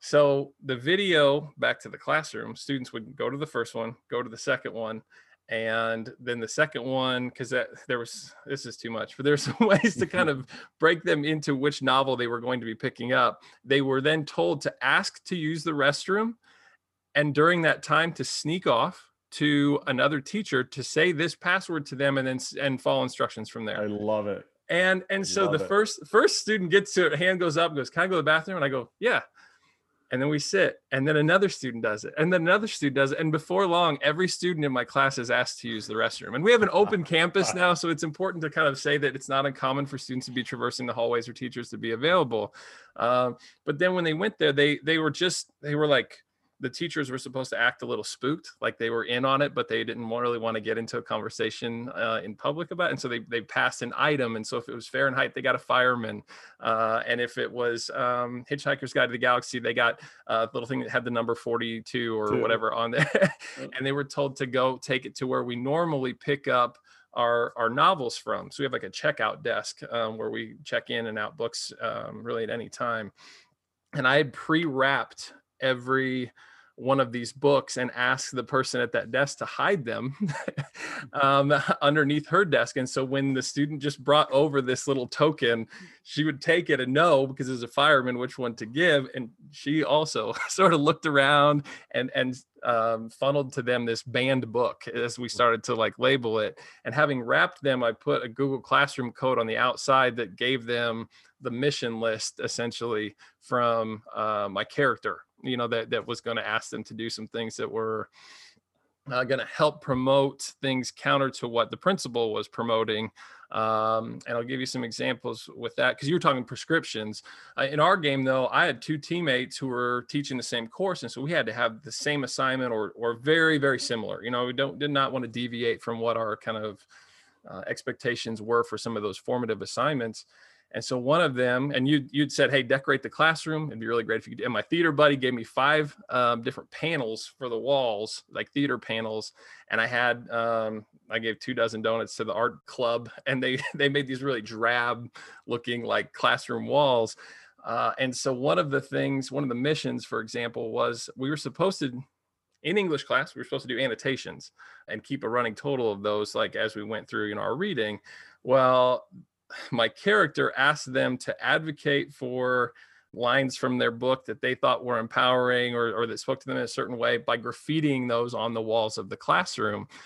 So the video back to the classroom, students would go to the first one, go to the second one, and then the second one because that there was this is too much but there's some ways to kind of break them into which novel they were going to be picking up they were then told to ask to use the restroom and during that time to sneak off to another teacher to say this password to them and then and follow instructions from there. I love it. And and so the it. first first student gets to it, hand goes up, goes, Can I go to the bathroom? And I go, Yeah. And then we sit, and then another student does it, and then another student does it. And before long, every student in my class is asked to use the restroom. And we have an open campus now, so it's important to kind of say that it's not uncommon for students to be traversing the hallways or teachers to be available. Um, but then when they went there, they they were just they were like the teachers were supposed to act a little spooked, like they were in on it, but they didn't really want to get into a conversation uh, in public about it. And so they, they passed an item. And so if it was Fahrenheit, they got a fireman. Uh, and if it was um, Hitchhiker's Guide to the Galaxy, they got a little thing that had the number 42 or Two. whatever on there. and they were told to go take it to where we normally pick up our our novels from. So we have like a checkout desk um, where we check in and out books um, really at any time. And I had pre-wrapped every one of these books and ask the person at that desk to hide them um, underneath her desk. And so when the student just brought over this little token, she would take it and know because as a fireman which one to give. And she also sort of looked around and and um, funneled to them this banned book as we started to like label it. And having wrapped them, I put a Google Classroom code on the outside that gave them the mission list essentially from uh, my character you know that that was going to ask them to do some things that were uh, going to help promote things counter to what the principal was promoting. Um, and I'll give you some examples with that because you were talking prescriptions. Uh, in our game, though, I had two teammates who were teaching the same course, and so we had to have the same assignment or or very very similar. You know, we don't did not want to deviate from what our kind of uh, expectations were for some of those formative assignments. And so one of them, and you you'd said, "Hey, decorate the classroom. It'd be really great if you could." And my theater buddy gave me five um, different panels for the walls, like theater panels. And I had um, I gave two dozen donuts to the art club, and they they made these really drab looking like classroom walls. Uh, and so one of the things, one of the missions, for example, was we were supposed to in English class, we were supposed to do annotations and keep a running total of those, like as we went through, you know, our reading. Well, my character asked them to advocate for lines from their book that they thought were empowering or, or that spoke to them in a certain way by graffitiing those on the walls of the classroom.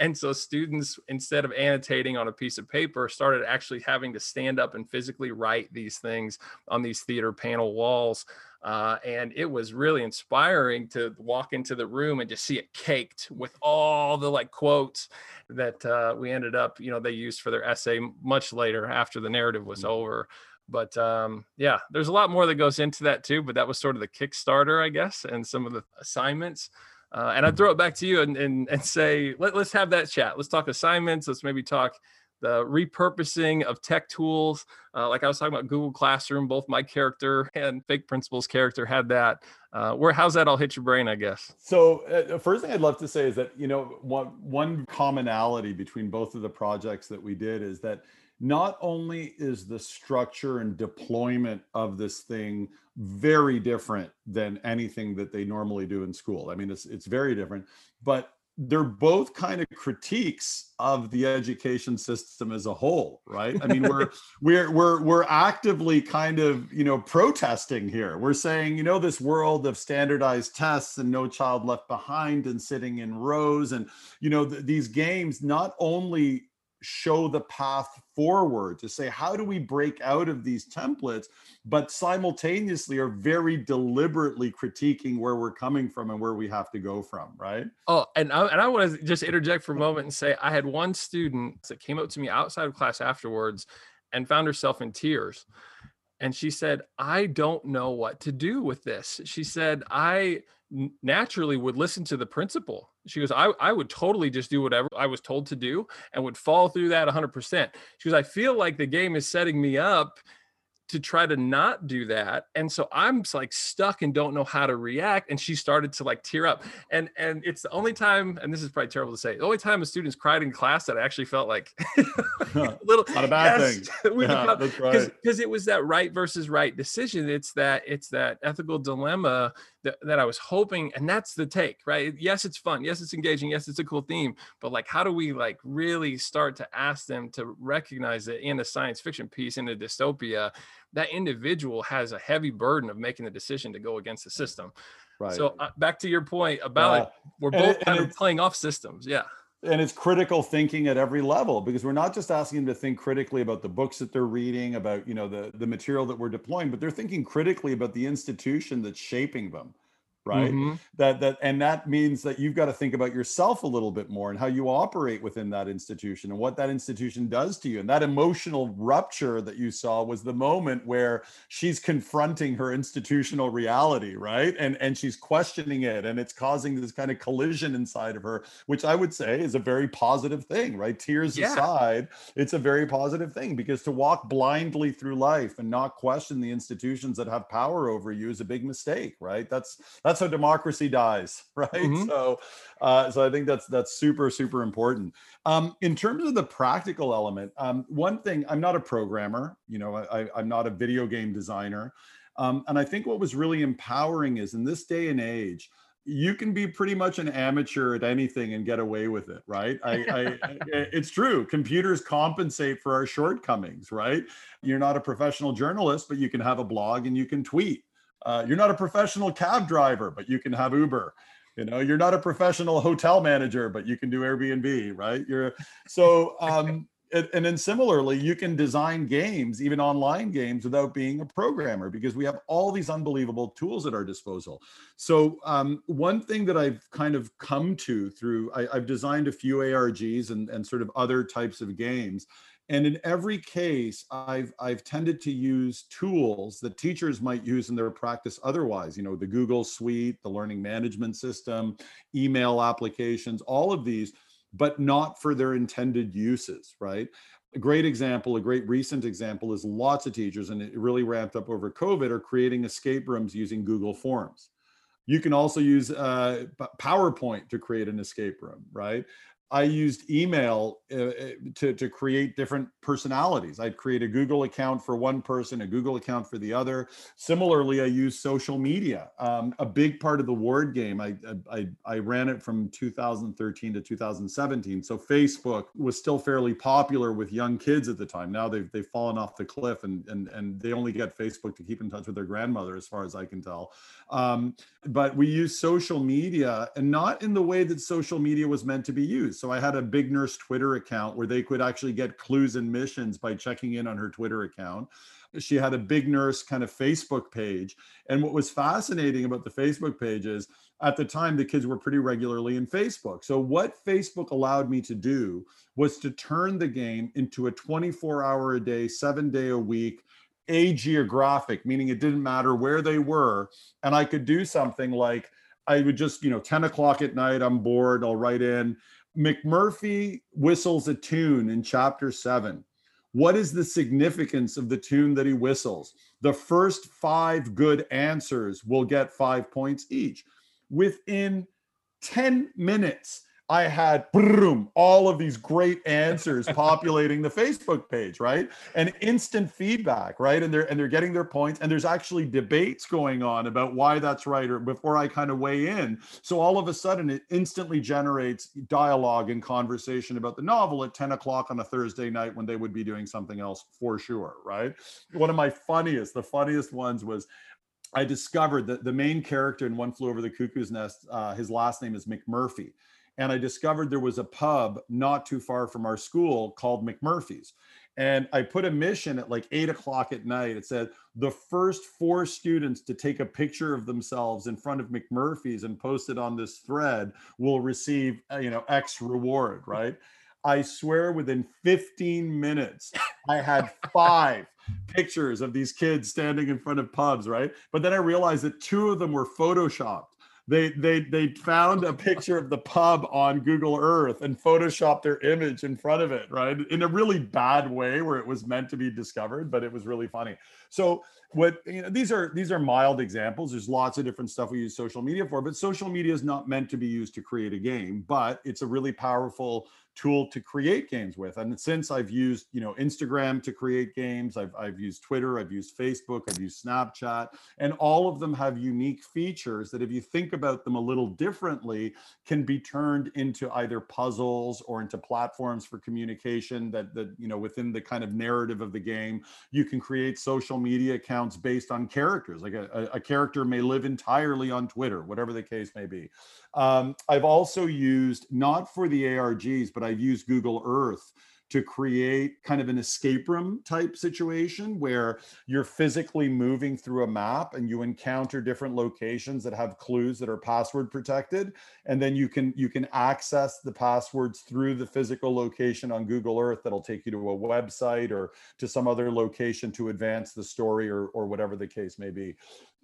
And so students, instead of annotating on a piece of paper, started actually having to stand up and physically write these things on these theater panel walls. Uh, and it was really inspiring to walk into the room and just see it caked with all the like quotes that uh, we ended up, you know, they used for their essay much later after the narrative was mm-hmm. over. But um, yeah, there's a lot more that goes into that too. But that was sort of the Kickstarter, I guess, and some of the assignments. Uh, and I'd throw it back to you and, and, and say, let, let's have that chat. Let's talk assignments. Let's maybe talk the repurposing of tech tools. Uh, like I was talking about Google Classroom, both my character and Fake Principal's character had that. Uh, where how's that all hit your brain? I guess. So uh, first thing I'd love to say is that you know one one commonality between both of the projects that we did is that not only is the structure and deployment of this thing very different than anything that they normally do in school. I mean, it's it's very different, but they're both kind of critiques of the education system as a whole right? I mean we're we're we're we're actively kind of you know protesting here. We're saying you know this world of standardized tests and no child left behind and sitting in rows and you know th- these games not only show the path forward to say how do we break out of these templates but simultaneously are very deliberately critiquing where we're coming from and where we have to go from right? Oh and I, and I want to just interject for a moment and say i had one student that came up to me outside of class afterwards and found herself in tears. And she said i don't know what to do with this. She said i naturally would listen to the principal. She goes, I, I would totally just do whatever I was told to do and would fall through that 100%. She goes, I feel like the game is setting me up to try to not do that and so i'm like stuck and don't know how to react and she started to like tear up and and it's the only time and this is probably terrible to say the only time a student's cried in class that i actually felt like a little not a bad yes, thing. yeah, that's right. because it was that right versus right decision. It's that it's that ethical dilemma that, that i was hoping and that's the take right yes it's fun yes it's engaging yes it's a cool theme but like how do we like really start to ask them to recognize that in a science fiction piece in a dystopia that individual has a heavy burden of making the decision to go against the system. Right. So uh, back to your point about uh, we're both kind of playing off systems. Yeah. And it's critical thinking at every level because we're not just asking them to think critically about the books that they're reading, about you know the the material that we're deploying, but they're thinking critically about the institution that's shaping them right? Mm-hmm. that that and that means that you've got to think about yourself a little bit more and how you operate within that institution and what that institution does to you. And that emotional rupture that you saw was the moment where she's confronting her institutional reality right? And and she's questioning it and it's causing this kind of collision inside of her which i would say is a very positive thing right? Tears yeah. aside it's a very positive thing because to walk blindly through life and not question the institutions that have power over you is a big mistake right? That's that's that's how democracy dies, right? Mm-hmm. So, uh, so I think that's that's super super important. Um, in terms of the practical element, um, one thing I'm not a programmer, you know, I, I'm not a video game designer, um, and I think what was really empowering is in this day and age you can be pretty much an amateur at anything and get away with it, right? I, I, it's true. Computers compensate for our shortcomings, right? You're not a professional journalist, but you can have a blog and you can tweet. Uh, you're not a professional cab driver, but you can have Uber. You know, you're not a professional hotel manager, but you can do Airbnb, right? You're so um, and, and then similarly, you can design games, even online games, without being a programmer because we have all these unbelievable tools at our disposal. So um, one thing that I've kind of come to through, I, I've designed a few ARGs and, and sort of other types of games and in every case, I've I've tended to use tools that teachers might use in their practice otherwise. You know, the Google Suite, the learning management system, email applications, all of these, but not for their intended uses, right? A great example, a great recent example is lots of teachers, and it really ramped up over COVID, are creating escape rooms using Google Forms. You can also use uh, PowerPoint to create an escape room, right? I used email uh, uh, to, to create different personalities. I'd create a Google account for one person, a Google account for the other. Similarly, I use social media. Um, a big part of the Ward game, I, I, I ran it from 2013 to 2017. So Facebook was still fairly popular with young kids at the time. Now they've, they've fallen off the cliff and, and, and they only get Facebook to keep in touch with their grandmother, as far as I can tell. Um, but we use social media and not in the way that social media was meant to be used so I had a Big Nurse Twitter account where they could actually get clues and missions by checking in on her Twitter account. She had a Big Nurse kind of Facebook page. And what was fascinating about the Facebook page is at the time, the kids were pretty regularly in Facebook. So, what Facebook allowed me to do was to turn the game into a 24 hour a day, seven day a week, a geographic, meaning it didn't matter where they were. And I could do something like, I would just, you know, 10 o'clock at night, I'm bored, I'll write in, McMurphy whistles a tune in chapter seven. What is the significance of the tune that he whistles? The first five good answers will get five points each. Within 10 minutes, I had boom, all of these great answers populating the Facebook page, right? And instant feedback, right? And they're and they're getting their points, and there's actually debates going on about why that's right, or before I kind of weigh in. So all of a sudden, it instantly generates dialogue and conversation about the novel at 10 o'clock on a Thursday night when they would be doing something else for sure, right? One of my funniest, the funniest ones was I discovered that the main character in One Flew Over the Cuckoo's Nest, uh, his last name is McMurphy and I discovered there was a pub not too far from our school called McMurphy's. And I put a mission at like eight o'clock at night. It said the first four students to take a picture of themselves in front of McMurphy's and post it on this thread will receive, uh, you know, X reward, right? I swear within 15 minutes, I had five pictures of these kids standing in front of pubs, right? But then I realized that two of them were photoshopped they they they found a picture of the pub on Google Earth and photoshopped their image in front of it, right? In a really bad way where it was meant to be discovered, but it was really funny. So what you know these are these are mild examples. There's lots of different stuff we use social media for, but social media is not meant to be used to create a game, but it's a really powerful tool to create games with. And since I've used, you know, Instagram to create games, I've, I've used Twitter, I've used Facebook, I've used Snapchat, and all of them have unique features that if you think about them a little differently, can be turned into either puzzles or into platforms for communication that, that you know, within the kind of narrative of the game, you can create social media accounts based on characters. Like a, a character may live entirely on Twitter, whatever the case may be. Um, I've also used, not for the ARGs, but I've used Google Earth to create kind of an escape room type situation where you're physically moving through a map and you encounter different locations that have clues that are password protected. And then you can you can access the passwords through the physical location on Google Earth that'll take you to a website or to some other location to advance the story or or whatever the case may be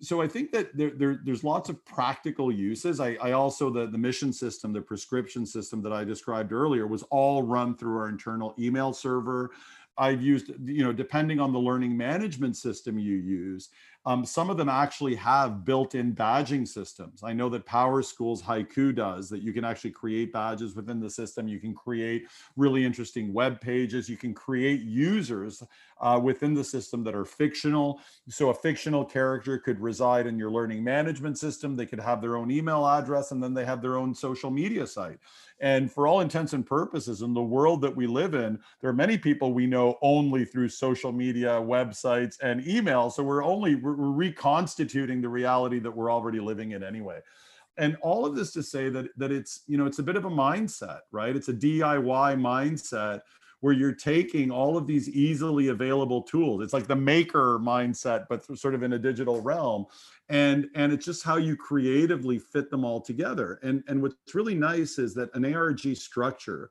so I think that there, there, there's lots of practical uses. I, I also the the mission system, the prescription system that I described earlier, was all run through our internal email server. I've used, you know, depending on the learning management system you use, um, some of them actually have built-in badging systems. I know that PowerSchool's Haiku does that. You can actually create badges within the system. You can create really interesting web pages. You can create users uh, within the system that are fictional. So a fictional character could reside in your learning management system. They could have their own email address, and then they have their own social media site. And for all intents and purposes, in the world that we live in, there are many people we know only through social media, websites, and email. So we're only we're, reconstituting the reality that we're already living in anyway. And all of this to say that that it's you know it's a bit of a mindset, right? It's a DIY mindset where you're taking all of these easily available tools. It's like the maker mindset, but sort of in a digital realm. And, and it's just how you creatively fit them all together. And, and what's really nice is that an ARG structure,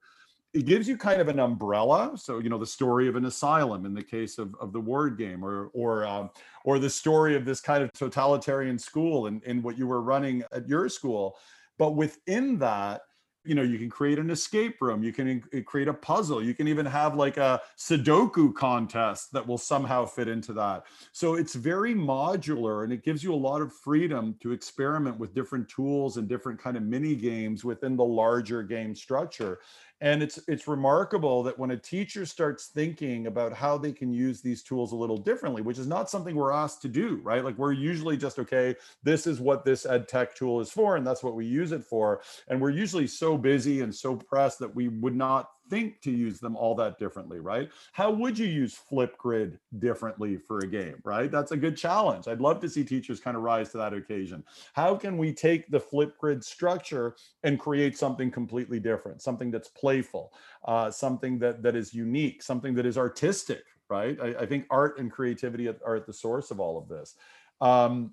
it gives you kind of an umbrella. So, you know, the story of an asylum in the case of, of the Ward game, or or um, or the story of this kind of totalitarian school and in, in what you were running at your school. But within that, you know you can create an escape room you can eh, create a puzzle you can even have like a sudoku contest that will somehow fit into that. So it's very modular and it gives you a lot of freedom to experiment with different tools and different kind of mini games within the larger game structure and it's it's remarkable that when a teacher starts thinking about how they can use these tools a little differently which is not something we're asked to do right? Like we're usually just okay this is what this ed tech tool is for and that's what we use it for. And we're usually so busy and so pressed that we would not think to use them all that differently, right? How would you use Flipgrid differently for a game, right? That's a good challenge. I'd love to see teachers kind of rise to that occasion. How can we take the Flipgrid structure and create something completely different, something that's playful, uh, something that that is unique, something that is artistic, right? I, I think art and creativity are at the source of all of this. Um,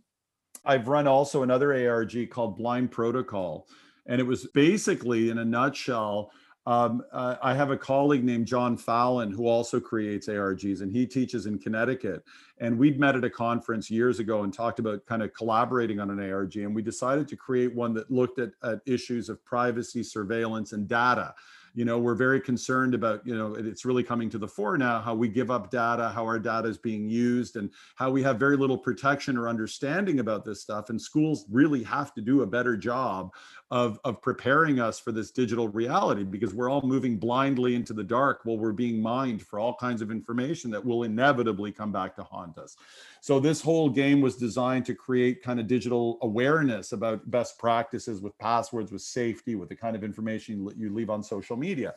I've run also another ARG called Blind Protocol. And it was basically, in a nutshell, um, uh, I have a colleague named John Fallon who also creates ARGs, and he teaches in Connecticut. And we'd met at a conference years ago and talked about kind of collaborating on an ARG. And we decided to create one that looked at, at issues of privacy, surveillance, and data you know we're very concerned about you know it's really coming to the fore now how we give up data how our data is being used and how we have very little protection or understanding about this stuff and schools really have to do a better job of of preparing us for this digital reality because we're all moving blindly into the dark while we're being mined for all kinds of information that will inevitably come back to haunt us so this whole game was designed to create kind of digital awareness about best practices with passwords, with safety, with the kind of information you leave on social media.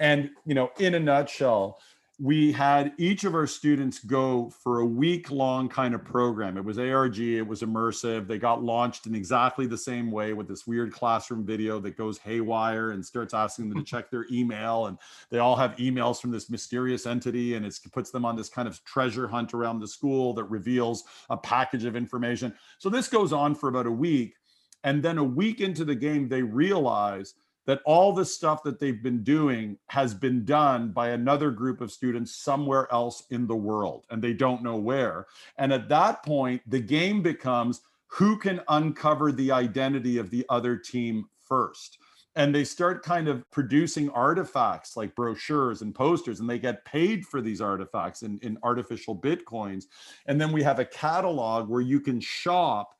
And you know, in a nutshell, we had each of our students go for a week long kind of program. It was ARG, it was immersive. They got launched in exactly the same way with this weird classroom video that goes haywire and starts asking them to check their email. And they all have emails from this mysterious entity, and it puts them on this kind of treasure hunt around the school that reveals a package of information. So this goes on for about a week. And then a week into the game, they realize that all the stuff that they've been doing has been done by another group of students somewhere else in the world and they don't know where. And at that point the game becomes who can uncover the identity of the other team first? And they start kind of producing artifacts like brochures and posters and they get paid for these artifacts in, in artificial bitcoins. And then we have a catalog where you can shop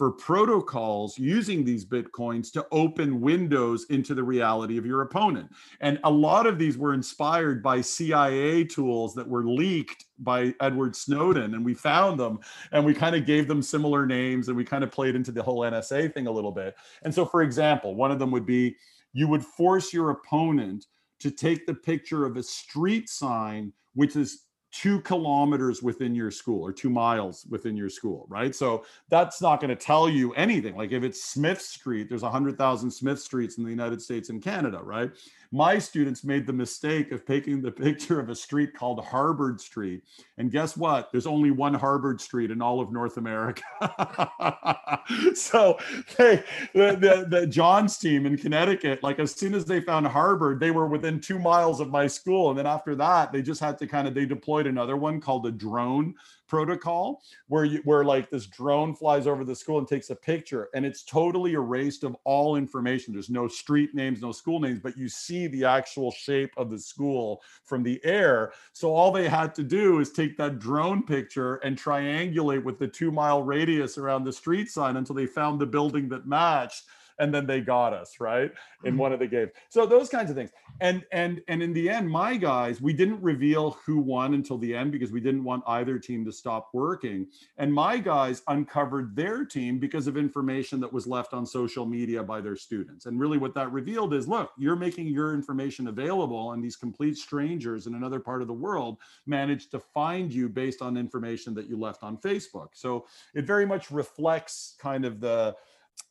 for protocols using these bitcoins to open windows into the reality of your opponent. And a lot of these were inspired by CIA tools that were leaked by Edward Snowden. And we found them and we kind of gave them similar names and we kind of played into the whole NSA thing a little bit. And so, for example, one of them would be you would force your opponent to take the picture of a street sign, which is two kilometers within your school or two miles within your school, right? So that's not going to tell you anything. Like if it's Smith Street, there's 100,000 Smith Streets in the United States and Canada, right? my students made the mistake of taking the picture of a street called Harvard Street. And guess what? There's only one Harvard Street in all of North America. so they, the, the, the John's team in Connecticut, like as soon as they found Harvard, they were within two miles of my school. And then after that, they just had to kind of, they deployed another one called a drone protocol where you where like this drone flies over the school and takes a picture and it's totally erased of all information. There's no street names no school names but you see the actual shape of the school from the air. So all they had to do is take that drone picture and triangulate with the 2 mile radius around the street sign until they found the building that matched and then they got us right in mm-hmm. one of the games. So those kinds of things. And and and in the end my guys we didn't reveal who won until the end because we didn't want either team to stop working. And my guys uncovered their team because of information that was left on social media by their students. And really what that revealed is look you're making your information available and these complete strangers in another part of the world managed to find you based on information that you left on facebook. So it very much reflects kind of the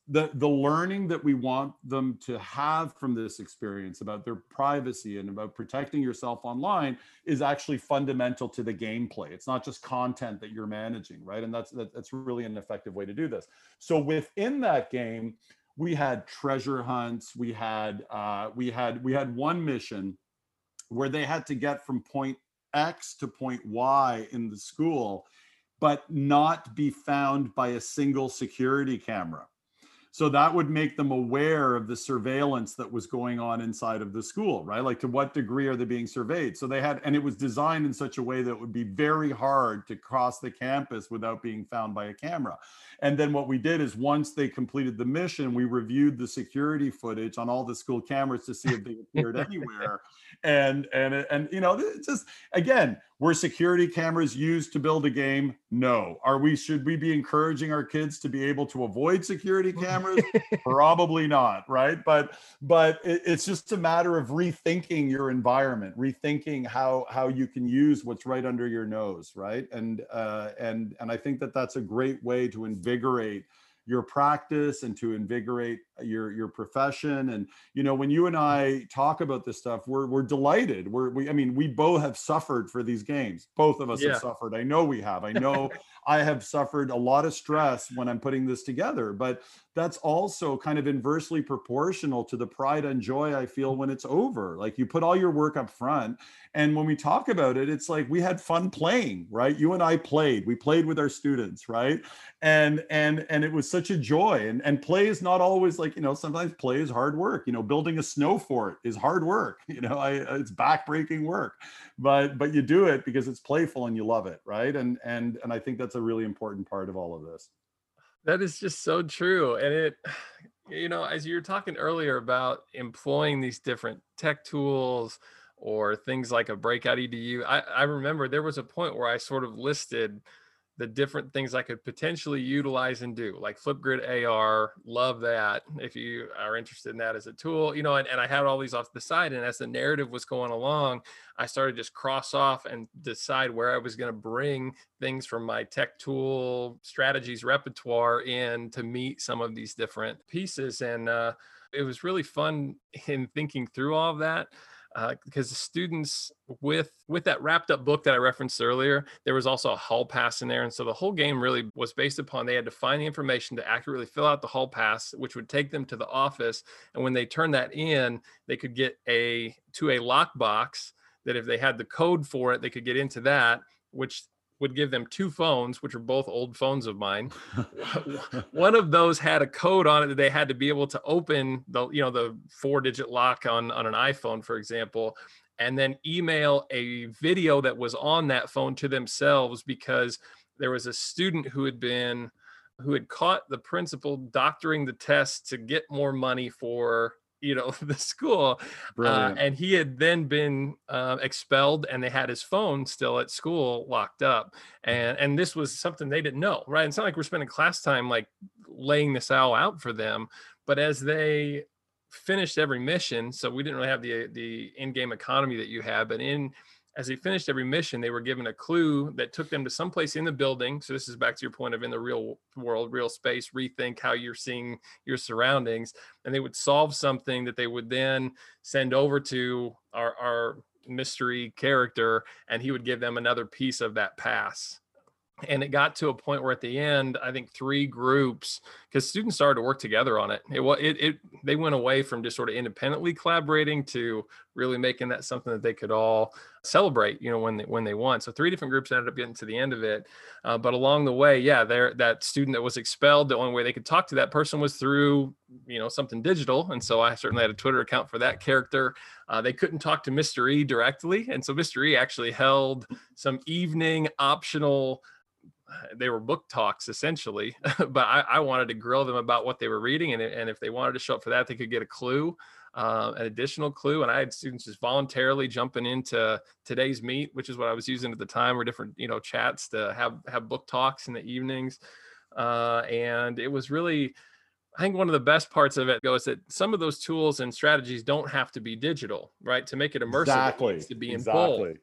the the learning that we want them to have from this experience about their privacy and about protecting yourself online is actually fundamental to the gameplay. It's not just content that you're managing right? And that's that's really an effective way to do this. So within that game we had treasure hunts we had uh, we had we had one mission where they had to get from point x to point y in the school but not be found by a single security camera so that would make them aware of the surveillance that was going on inside of the school right? Like to what degree are they being surveyed? So they had and it was designed in such a way that it would be very hard to cross the campus without being found by a camera and then what we did is once they completed the mission we reviewed the security footage on all the school cameras to see if they appeared anywhere. And and and you know it's just again were security cameras used to build a game? No. Are we should we be encouraging our kids to be able to avoid security cameras? Probably not right? But but it, it's just a matter of rethinking your environment rethinking how how you can use what's right under your nose right? And uh and and i think that that's a great way to invigorate your practice and to invigorate your your profession. And you know when you and i talk about this stuff we're we're delighted. We're we i mean we both have suffered for these games. Both of us yeah. have suffered. I know we have. I know I have suffered a lot of stress when I'm putting this together, but that's also kind of inversely proportional to the pride and joy I feel when it's over. Like you put all your work up front. And when we talk about it, it's like we had fun playing, right? You and I played. We played with our students, right? And and and it was such a joy. And and play is not always like, you know, sometimes play is hard work. You know, building a snow fort is hard work. You know, I it's backbreaking work. But but you do it because it's playful and you love it, right? And and and I think that's a really important part of all of this. That is just so true. And it, you know, as you were talking earlier about employing these different tech tools or things like a breakout edu I, I remember there was a point where i sort of listed the different things I could potentially utilize and do, like Flipgrid AR. Love that. If you are interested in that as a tool, you know, and, and I had all these off the side. And as the narrative was going along, I started just cross off and decide where I was going to bring things from my tech tool strategies repertoire in to meet some of these different pieces. And uh, it was really fun in thinking through all of that Uh, because the students with with that wrapped up book that I referenced earlier, there was also a hall pass in there, and so the whole game really was based upon they had to find the information to accurately fill out the hall pass, which would take them to the office, and when they turned that in, they could get a to a lockbox that if they had the code for it, they could get into that, which would give them two phones, which are both old phones of mine. One of those had a code on it that they had to be able to open the, you know, the four digit lock on, on an iPhone, for example, and then email a video that was on that phone to themselves because there was a student who had been who had caught the principal doctoring the test to get more money for you know the school uh, and he had then been uh, expelled and they had his phone still at school locked up and and this was something they didn't know right? It's not like we're spending class time like laying this all out for them but as they finished every mission so we didn't really have the the in-game economy that you have but in as they finished every mission, they were given a clue that took them to someplace in the building. So this is back to your point of in the real world, real space, rethink how you're seeing your surroundings. And they would solve something that they would then send over to our, our mystery character, and he would give them another piece of that pass and it got to a point where at the end i think three groups because students started to work together on it. It, it it they went away from just sort of independently collaborating to really making that something that they could all celebrate you know when they when they won. So three different groups ended up getting to the end of it. Uh, but along the way yeah there that student that was expelled the only way they could talk to that person was through you know something digital. And so i certainly had a twitter account for that character. Uh, they couldn't talk to mr e directly. And so mr e actually held some evening optional they were book talks essentially, but I, I, wanted to grill them about what they were reading, and, and if they wanted to show up for that, they could get a clue, uh, an additional clue. And I had students just voluntarily jumping into TodaysMeet, which is what I was using at the time, or different you know chats to have have book talks in the evenings, uh, and it was really. I think one of the best parts of it goes that some of those tools and strategies don't have to be digital, right? To make it immersive, exactly. it to be exactly. in bold.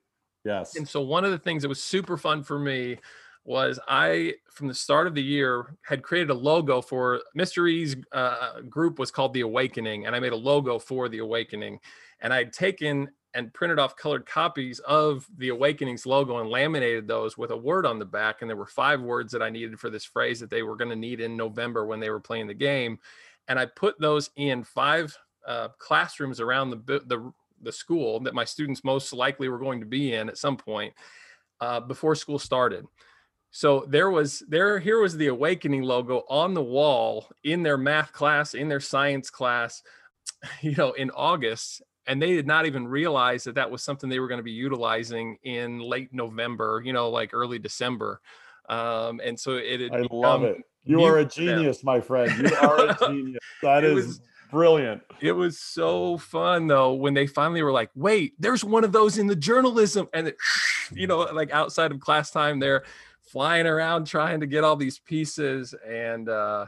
Yes. And so one of the things that was super fun for me was I, from the start of the year, had created a logo for. E's uh, group was called The Awakening, and I made a logo for The Awakening. And I'd taken and printed off colored copies of The Awakening's logo and laminated those with a word on the back. And there were five words that I needed for this phrase that they were going to need in November when they were playing the game. And I put those in five uh, classrooms around the, the, the school that my students most likely were going to be in at some point uh, before school started. So there was there here was the awakening logo on the wall in their math class, in their science class, you know, in August, and they did not even realize that that was something they were going to be utilizing in late November, you know, like early December. Um, and so it. I love it. You are a genius, my friend. You are a genius. That is was, brilliant. It was so fun though when they finally were like, "Wait, there's one of those in the journalism," and it, you know, like outside of class time, there flying around trying to get all these pieces and uh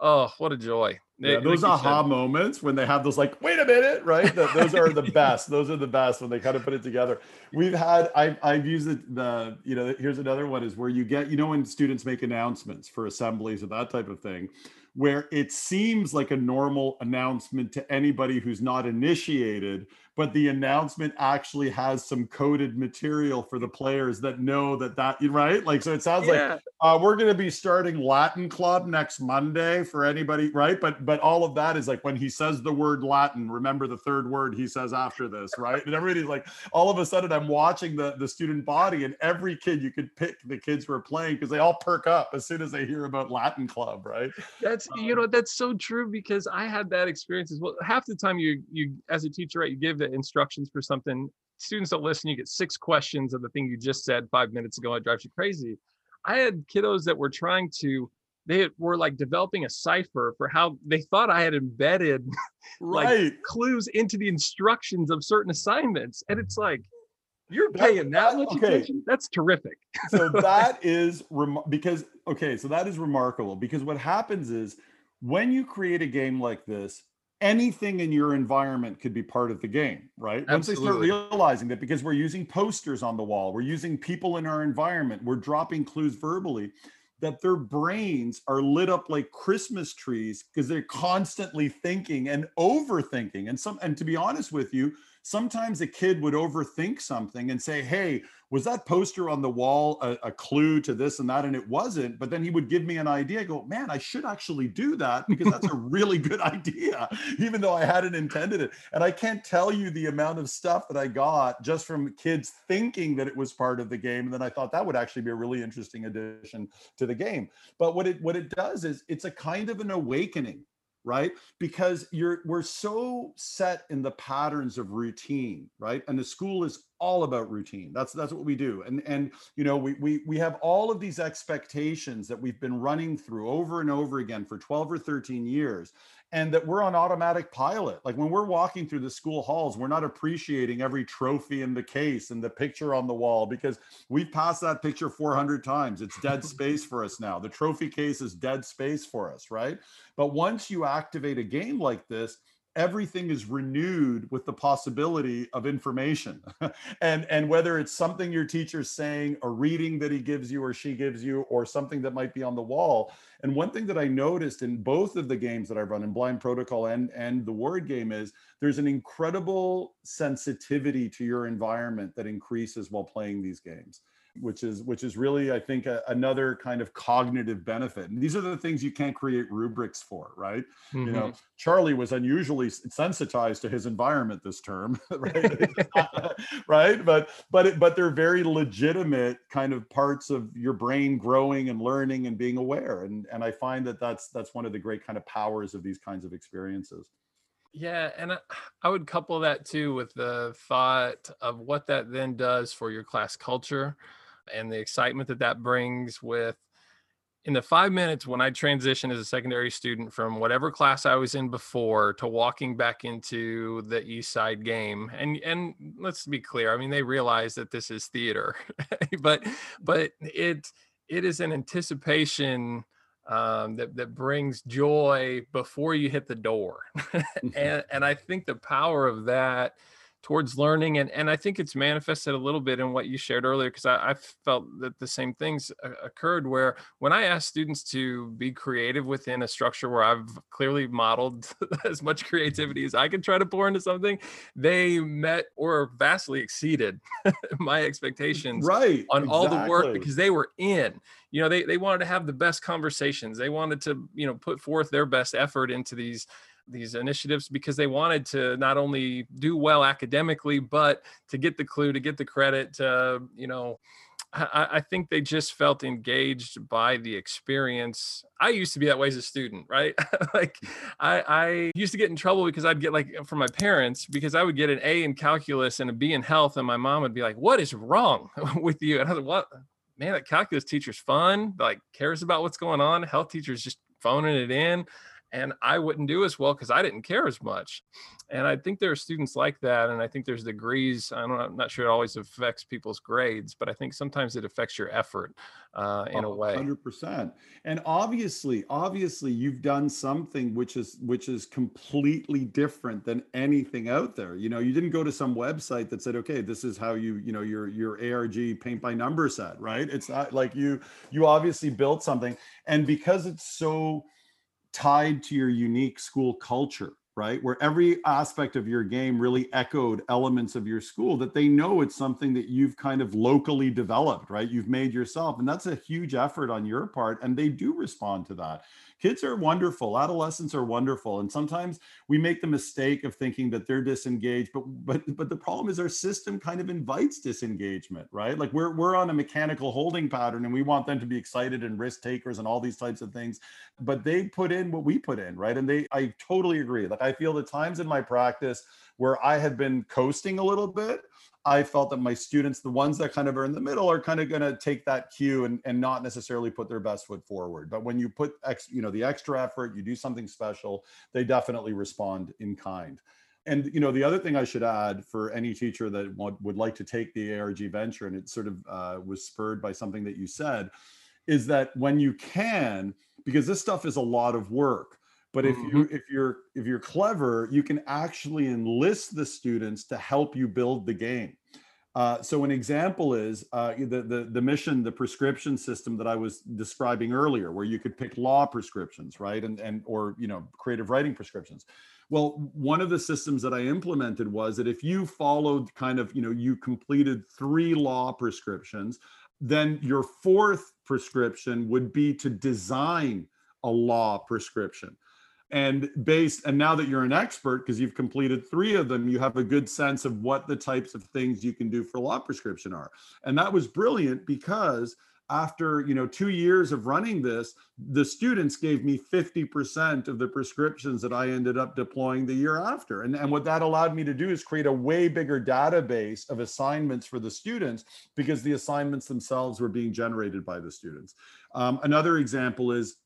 oh what a joy. Yeah, those aha said. moments when they have those like wait a minute right? The, those are the best. Those are the best when they kind of put it together. We've had I've, I've used it the you know here's another one is where you get you know when students make announcements for assemblies or that type of thing where it seems like a normal announcement to anybody who's not initiated but the announcement actually has some coded material for the players that know that that right like so it sounds yeah. like uh, we're going to be starting latin club next monday for anybody right but but all of that is like when he says the word latin remember the third word he says after this right and everybody's like all of a sudden i'm watching the the student body and every kid you could pick the kids were playing because they all perk up as soon as they hear about latin club right that's um, you know that's so true because i had that experience as well half the time you you as a teacher right you give the instructions for something. Students don't listen. You get six questions of the thing you just said five minutes ago. It drives you crazy. I had kiddos that were trying to, they were like developing a cipher for how they thought I had embedded right. like clues into the instructions of certain assignments. And it's like, you're paying that, that much okay. attention. That's terrific. so that is rem- because okay, so that is remarkable because what happens is when you create a game like this, anything in your environment could be part of the game, right? Absolutely. Once they start realizing that because we're using posters on the wall, we're using people in our environment, we're dropping clues verbally, that their brains are lit up like Christmas trees because they're constantly thinking and overthinking. And some and to be honest with you, sometimes a kid would overthink something and say, Hey, was that poster on the wall a, a, clue to this and that? And it wasn't. But then he would give me an idea. Go, man, I should actually do that because that's a really good idea, even though I hadn't intended it. And I can't tell you the amount of stuff that I got just from kids thinking that it was part of the game. And then I thought that would actually be a really interesting addition to the game. But what it what it does is it's a kind of an awakening right? Because you're we're so set in the patterns of routine right? And the school is all about routine. That's that's what we do. And and you know we we we have all of these expectations that we've been running through over and over again for 12 or 13 years and that we're on automatic pilot. Like when we're walking through the school halls, we're not appreciating every trophy in the case and the picture on the wall because we've passed that picture 400 times. It's dead space for us now. The trophy case is dead space for us, right? But once you activate a game like this, everything is renewed with the possibility of information. And and whether it's something your teacher's saying a reading that he gives you or she gives you or something that might be on the wall. And one thing that i noticed in both of the games that i've run in blind protocol and and the Ward game is there's an incredible sensitivity to your environment that increases while playing these games which is which is really i think a, another kind of cognitive benefit. And these are the things you can't create rubrics for right? Mm-hmm. you know mm-hmm. charlie was unusually sensitized to his environment this term right? Right? But but it, but they're very legitimate kind of parts of your brain growing and learning and being aware. And and i find that that's that's one of the great kind of powers of these kinds of experiences. Yeah, and I, I would couple that too with the thought of what that then does for your class culture and the excitement that that brings with in the five minutes when I transitioned as a secondary student from whatever class I was in before to walking back into the East Side game, and and let's be clear, I mean they realize that this is theater, but but it it is an anticipation um, that that brings joy before you hit the door, mm-hmm. and and I think the power of that towards learning and and i think it's manifested a little bit in what you shared earlier because I, I, felt that the same things uh, occurred where when i asked students to be creative within a structure where i've clearly modeled as much creativity as i can try to pour into something they met or vastly exceeded my expectations right on exactly. all the work because they were in you know they, they wanted to have the best conversations they wanted to you know put forth their best effort into these these initiatives because they wanted to not only do well academically but to get the clue to get the credit to you know I, I, think they just felt engaged by the experience. I used to be that way as a student, right? like I, I used to get in trouble because I'd get like from my parents because I would get an A in calculus and a B in health, and my mom would be like, "What is wrong with you?" And I was like, "What, man? That calculus teacher's fun, like cares about what's going on. Health teacher's just phoning it in." And I wouldn't do as well because I didn't care as much. And I think there are students like that. And I think there's degrees. I don't, I'm not sure it always affects people's grades, but I think sometimes it affects your effort uh, in oh, a way. 100%. And obviously, obviously you've done something which is, which is completely different than anything out there. You know, you didn't go to some website that said, okay, this is how you, you know, your, your ARG paint by number set, right? It's not like you, you obviously built something. And because it's so, tied to your unique school culture right? Where every aspect of your game really echoed elements of your school that they know it's something that you've kind of locally developed right? You've made yourself and that's a huge effort on your part and they do respond to that. Kids are wonderful. Adolescents are wonderful and sometimes we make the mistake of thinking that they're disengaged but but but the problem is our system kind of invites disengagement right? Like we're we're on a mechanical holding pattern and we want them to be excited and risk takers and all these types of things but they put in what we put in right? And they i totally agree. Like i feel the times in my practice where i have been coasting a little bit I felt that my students, the ones that kind of are in the middle, are kind of going to take that cue and, and not necessarily put their best foot forward. But when you put ex, you know, the extra effort, you do something special, they definitely respond in kind. And you know, the other thing I should add for any teacher that would, would like to take the ARG venture, and it sort of uh, was spurred by something that you said, is that when you can, because this stuff is a lot of work but if you mm-hmm. if you're if you're clever you can actually enlist the students to help you build the game. Uh, so an example is uh, the, the the mission the prescription system that i was describing earlier where you could pick law prescriptions right? And and or you know creative writing prescriptions. Well one of the systems that i implemented was that if you followed kind of you know you completed three law prescriptions then your fourth prescription would be to design a law prescription and based and now that you're an expert because you've completed three of them you have a good sense of what the types of things you can do for law prescription are. And that was brilliant because after you know two years of running this the students gave me 50% of the prescriptions that i ended up deploying the year after. And, and what that allowed me to do is create a way bigger database of assignments for the students because the assignments themselves were being generated by the students. Um, another example is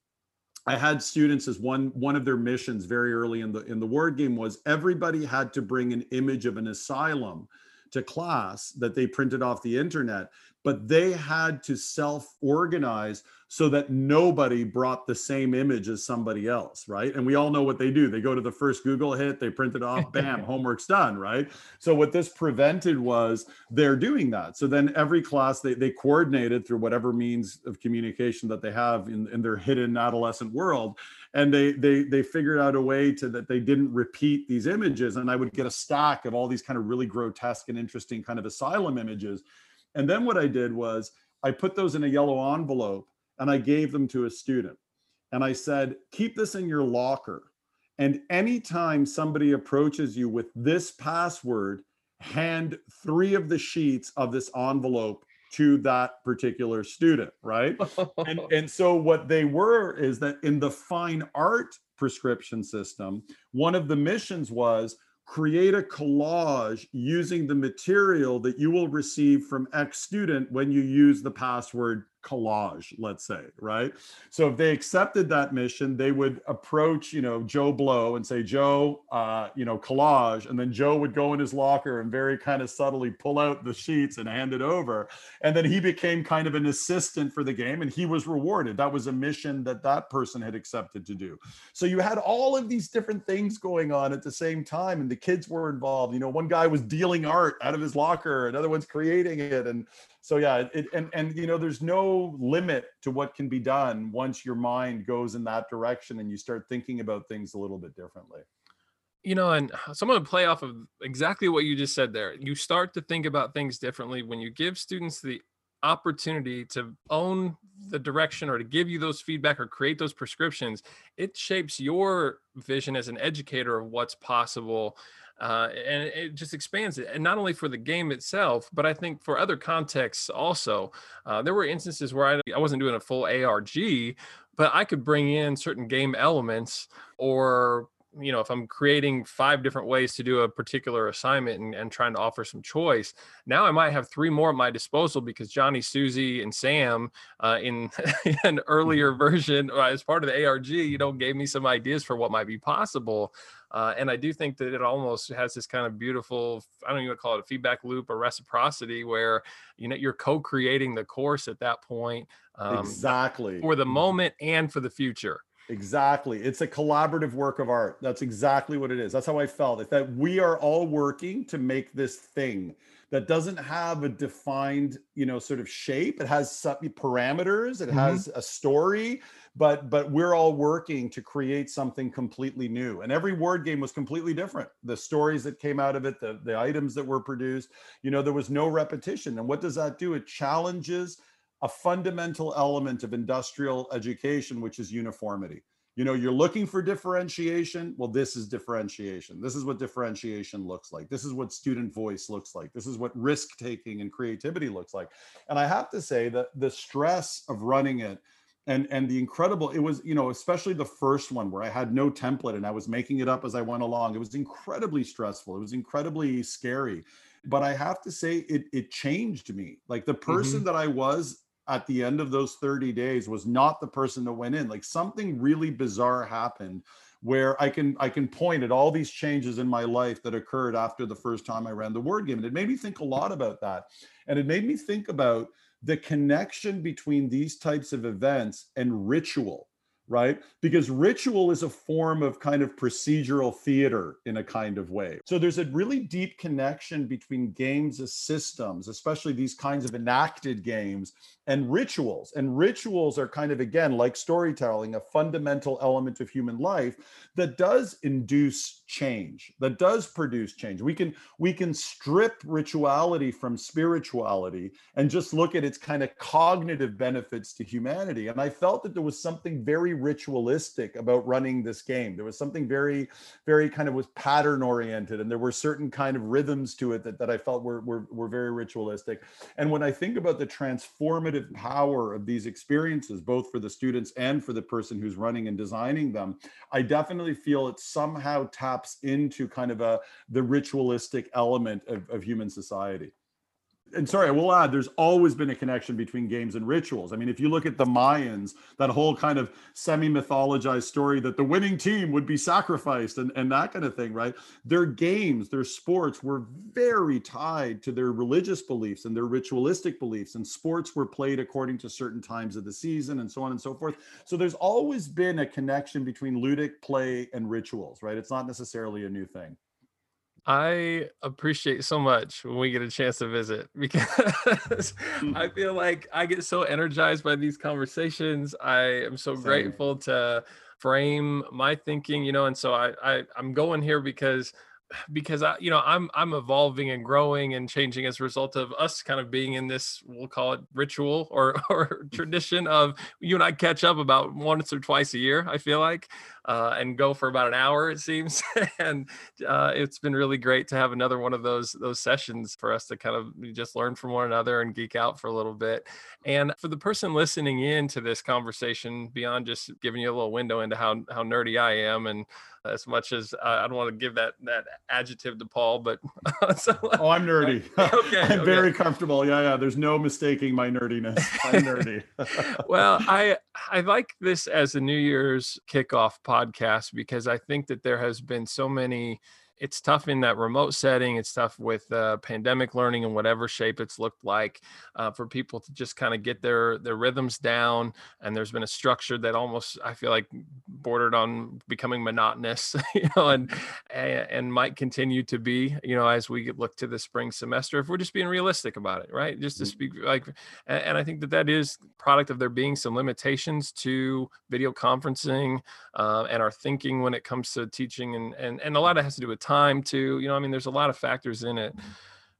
I had students as one one of their missions very early in the in the Ward game was everybody had to bring an image of an asylum to class that they printed off the internet but they had to self organize so that nobody brought the same image as somebody else, right? And we all know what they do. They go to the first Google hit, they print it off, bam, homework's done, right? So what this prevented was they're doing that. So then every class they, they coordinated through whatever means of communication that they have in, in their hidden adolescent world. And they they they figured out a way to that they didn't repeat these images. And I would get a stack of all these kind of really grotesque and interesting kind of asylum images. And then what I did was I put those in a yellow envelope and I gave them to a student. And I said, keep this in your locker. And anytime somebody approaches you with this password, hand three of the sheets of this envelope to that particular student, right? and, and so what they were is that in the fine art prescription system, one of the missions was create a collage using the material that you will receive from X student when you use the password collage, let's say, right? So if they accepted that mission, they would approach, you know, Joe Blow and say, Joe, uh, you know, collage. And then Joe would go in his locker and very kind of subtly pull out the sheets and hand it over. And then he became kind of an assistant for the game and he was rewarded. That was a mission that that person had accepted to do. So you had all of these different things going on at the same time and the kids were involved. You know, one guy was dealing art out of his locker, another one's creating it. And so yeah it, and and you know there's no limit to what can be done once your mind goes in that direction and you start thinking about things a little bit differently. You know and so i'm going to play off of exactly what you just said there you start to think about things differently when you give students the opportunity to own the direction or to give you those feedback or create those prescriptions it shapes your vision as an educator of what's possible uh, and it just expands it. And not only for the game itself, but I think for other contexts also. Uh, there were instances where I, I wasn't doing a full ARG, but I could bring in certain game elements or you know if i'm creating five different ways to do a particular assignment and, and trying to offer some choice now i might have three more at my disposal because johnny susie and sam uh, in an earlier mm-hmm. version uh, as part of the arg you know gave me some ideas for what might be possible uh, and I do think that it almost has this kind of beautiful, I don't even call it a feedback loop or reciprocity where, you know, you're co-creating the course at that point. Um, exactly. For the mm-hmm. moment and for the future. Exactly. It's a collaborative work of art. That's exactly what it is. That's how I felt. It's that we are all working to make this thing that doesn't have a defined, you know, sort of shape. It has some parameters, it mm-hmm. has a story, but but we're all working to create something completely new. And every Ward game was completely different. The stories that came out of it, the the items that were produced, you know, there was no repetition. And what does that do? It challenges a fundamental element of industrial education, which is uniformity. You know you're looking for differentiation. Well this is differentiation. This is what differentiation looks like. This is what student voice looks like. This is what risk taking and creativity looks like. And i have to say that the stress of running it and and the incredible it was you know especially the first one where i had no template and i was making it up as i went along. It was incredibly stressful. It was incredibly scary. But i have to say it it changed me. Like the person mm-hmm. that i was at the end of those 30 days was not the person that went in. Like something really bizarre happened where i can i can point at all these changes in my life that occurred after the first time i ran the Ward game. And it made me think a lot about that. And it made me think about the connection between these types of events and ritual right? Because ritual is a form of kind of procedural theater in a kind of way. So there's a really deep connection between games as systems, especially these kinds of enacted games, and rituals. And rituals are kind of, again, like storytelling, a fundamental element of human life that does induce change, that does produce change. We can we can strip rituality from spirituality and just look at its kind of cognitive benefits to humanity. And I felt that there was something very ritualistic about running this game. There was something very, very kind of was pattern oriented, and there were certain kind of rhythms to it that, that I felt were, were, were very ritualistic. And when I think about the transformative power of these experiences, both for the students and for the person who's running and designing them, I definitely feel it somehow taps into kind of a the ritualistic element of, of human society and sorry, I will add, there's always been a connection between games and rituals. I mean, if you look at the Mayans, that whole kind of semi-mythologized story that the winning team would be sacrificed and, and that kind of thing, right? Their games, their sports were very tied to their religious beliefs and their ritualistic beliefs. And sports were played according to certain times of the season and so on and so forth. So there's always been a connection between ludic play and rituals, right? It's not necessarily a new thing. I appreciate so much when we get a chance to visit because mm. I feel like I get so energized by these conversations. I am so Same. grateful to frame my thinking, you know, and so I, I I'm going here because because I, you know, I'm I'm evolving and growing and changing as a result of us kind of being in this, we'll call it ritual or or tradition of you and I catch up about once or twice a year. I feel like, uh, and go for about an hour it seems, and uh, it's been really great to have another one of those those sessions for us to kind of just learn from one another and geek out for a little bit. And for the person listening in to this conversation, beyond just giving you a little window into how how nerdy I am and as much as uh, I don't want to give that that adjective to Paul, but so, oh, I'm nerdy. okay, I'm okay. very comfortable. Yeah, yeah. There's no mistaking my nerdiness. I'm nerdy. well, I I like this as a New Year's kickoff podcast because I think that there has been so many it's tough in that remote setting. It's tough with uh, pandemic learning in whatever shape it's looked like uh, for people to just kind of get their their rhythms down. And there's been a structure that almost I feel like bordered on becoming monotonous, you know, and and might continue to be, you know, as we look to the spring semester. If we're just being realistic about it, right? Just to mm-hmm. speak like, and I think that that is product of there being some limitations to video conferencing uh, and our thinking when it comes to teaching, and and and a lot of has to do with time to You know, I mean, there's a lot of factors in it. Mm-hmm.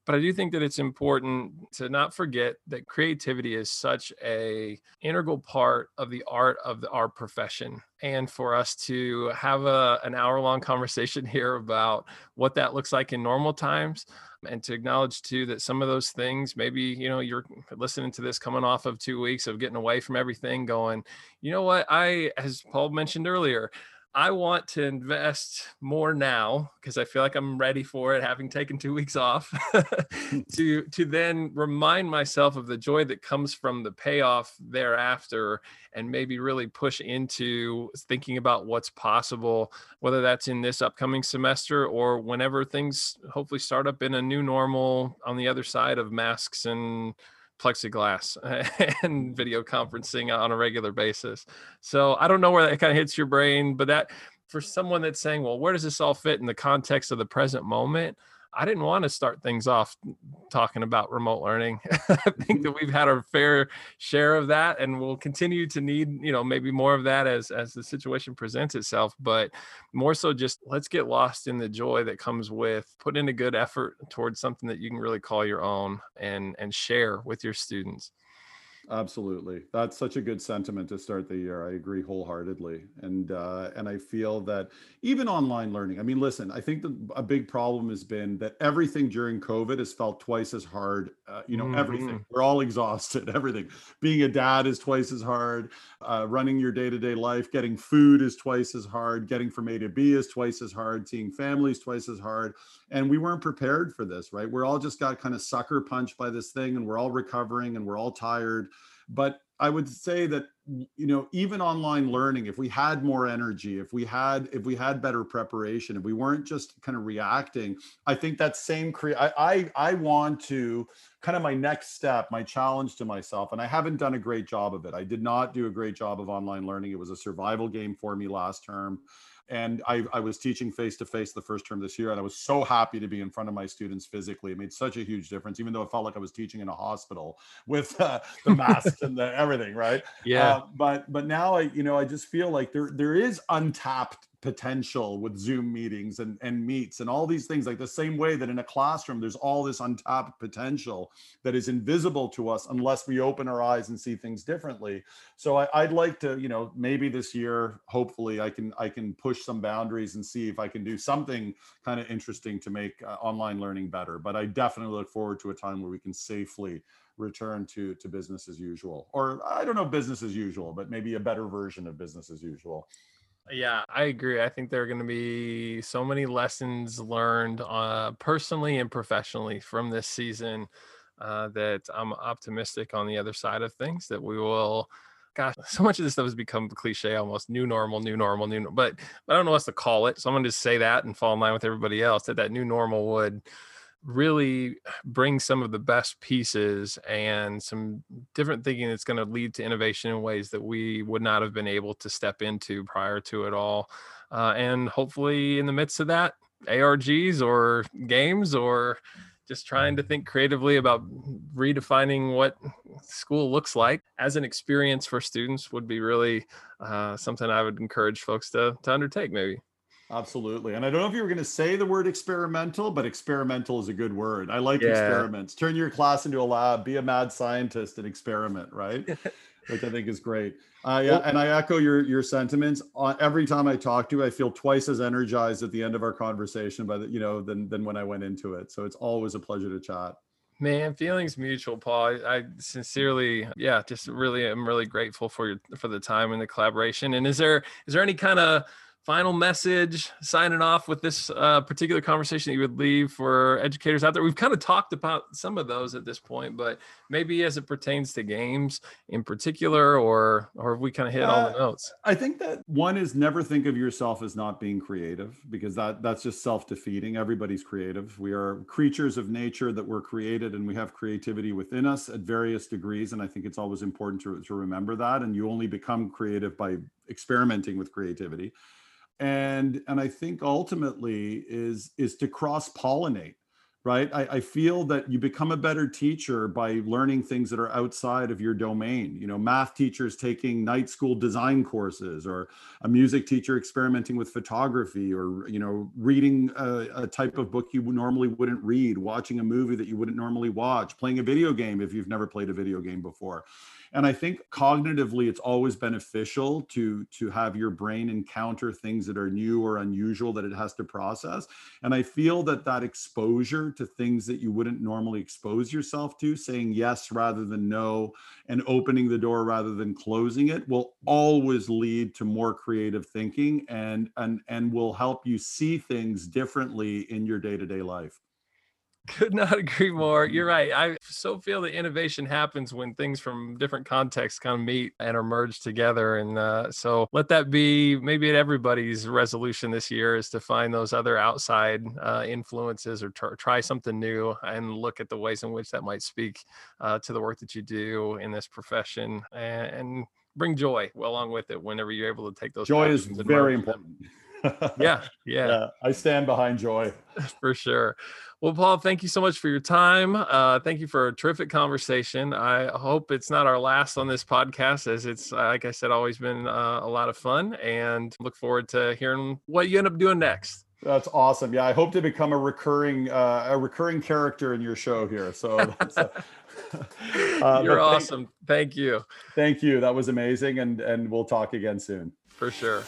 But I do think that it's important to not forget that creativity is such a integral part of the art of the, our profession and for us to have a, an hour long conversation here about what that looks like in normal times and to acknowledge too that some of those things maybe you know you're listening to this coming off of two weeks of getting away from everything going you know what i as paul mentioned earlier I want to invest more now because I feel like I'm ready for it, having taken two weeks off, to to then remind myself of the joy that comes from the payoff thereafter, and maybe really push into thinking about what's possible, whether that's in this upcoming semester or whenever things hopefully start up in a new normal on the other side of masks and plexiglass and video conferencing on a regular basis. So I don't know where that kind of hits your brain, but that for someone that's saying, well, where does this all fit in the context of the present moment? I didn't want to start things off talking about remote learning. I think that mm-hmm. we've had our fair share of that and we'll continue to need, you know, maybe more of that as as the situation presents itself, but more so just let's get lost in the joy that comes with putting a good effort towards something that you can really call your own and and share with your students. Absolutely. That's such a good sentiment to start the year. I agree wholeheartedly. And uh, and I feel that even online learning, I mean, listen, I think the, a big problem has been that everything during COVID has felt twice as hard. Uh, you know, mm-hmm. everything. We're all exhausted, everything. Being a dad is twice as hard. Uh, running your day to day life, getting food is twice as hard. Getting from A to B is twice as hard. Seeing families twice as hard. And we weren't prepared for this, right? We're all just got kind of sucker punched by this thing and we're all recovering and we're all tired but I would say that you know even online learning if we had more energy if we had if we had better preparation if we weren't just kind of reacting i think that same create I, I i want to kind of my next step my challenge to myself and i haven't done a great job of it. I did not do a great job of online learning. It was a survival game for me last term and I, I was teaching face to face the first term this year, and I was so happy to be in front of my students physically. It made such a huge difference, even though it felt like I was teaching in a hospital with uh, the masks and the everything, right? Yeah. Uh, but but now I you know I just feel like there there is untapped potential with zoom meetings and, and meets and all these things like the same way that in a classroom there's all this untapped potential that is invisible to us unless we open our eyes and see things differently. So I, i'd like to you know maybe this year hopefully i can i can push some boundaries and see if i can do something kind of interesting to make uh, online learning better. But i definitely look forward to a time where we can safely return to to business as usual. Or i don't know business as usual but maybe a better version of business as usual yeah, I agree. I think there are going to be so many lessons learned uh, personally and professionally from this season uh, that I'm optimistic on the other side of things that we will gosh, so much of this stuff has become cliche almost new normal, new normal, new, but, but I don't know what else to call it. So I'm going to just say that and fall in line with everybody else that that new normal would really bring some of the best pieces and some different thinking that's going to lead to innovation in ways that we would not have been able to step into prior to it all. Uh, and hopefully, in the midst of that, ARGs or games or just trying to think creatively about redefining what school looks like as an experience for students would be really uh, something I would encourage folks to, to undertake maybe. Absolutely. And I don't know if you were going to say the word experimental, but experimental is a good word. I like yeah. experiments. Turn your class into a lab, be a mad scientist and experiment, right? Which I think is great. Uh, yeah, and I echo your your sentiments. Uh, every time I talk to you, I feel twice as energized at the end of our conversation, by the, you know, than than when I went into it. So it's always a pleasure to chat. Man, feelings mutual, Paul. I sincerely, yeah, just really, I'm really grateful for your for the time and the collaboration. And is there is there any kind of final message signing off with this uh, particular conversation that you would leave for educators out there. We've kind of talked about some of those at this point but maybe as it pertains to games in particular or or have we kind of hit uh, all the notes? I think that one is never think of yourself as not being creative because that that's just self-defeating. Everybody's creative. We are creatures of nature that were created and we have creativity within us at various degrees and i think it's always important to, to remember that and you only become creative by experimenting with creativity and and i think ultimately is is to cross pollinate right? I, I, feel that you become a better teacher by learning things that are outside of your domain. You know math teachers taking night school design courses or a music teacher experimenting with photography or you know reading a, a type of book you normally wouldn't read watching a movie that you wouldn't normally watch playing a video game if you've never played a video game before and i think cognitively it's always beneficial to to have your brain encounter things that are new or unusual that it has to process. And i feel that that exposure to things that you wouldn't normally expose yourself to saying yes rather than no and opening the door rather than closing it will always lead to more creative thinking and and and will help you see things differently in your day-to-day life could not agree more. You're right. I so feel that innovation happens when things from different contexts kind of meet and are merged together. And uh, so let that be maybe at everybody's resolution this year is to find those other outside uh, influences or t- try something new and look at the ways in which that might speak uh, to the work that you do in this profession and, and bring joy along with it whenever you're able to take those. Joy is very important. yeah, yeah, yeah. I stand behind joy for sure. Well, Paul, thank you so much for your time. Uh, thank you for a terrific conversation. I hope it's not our last on this podcast, as it's, like I said, always been uh, a lot of fun and look forward to hearing what you end up doing next. That's awesome. Yeah, I hope to become a recurring uh, a recurring character in your show here. So that's, uh, uh you're awesome. Thank, thank you. Thank you. That was amazing, and and we'll talk again soon. For sure.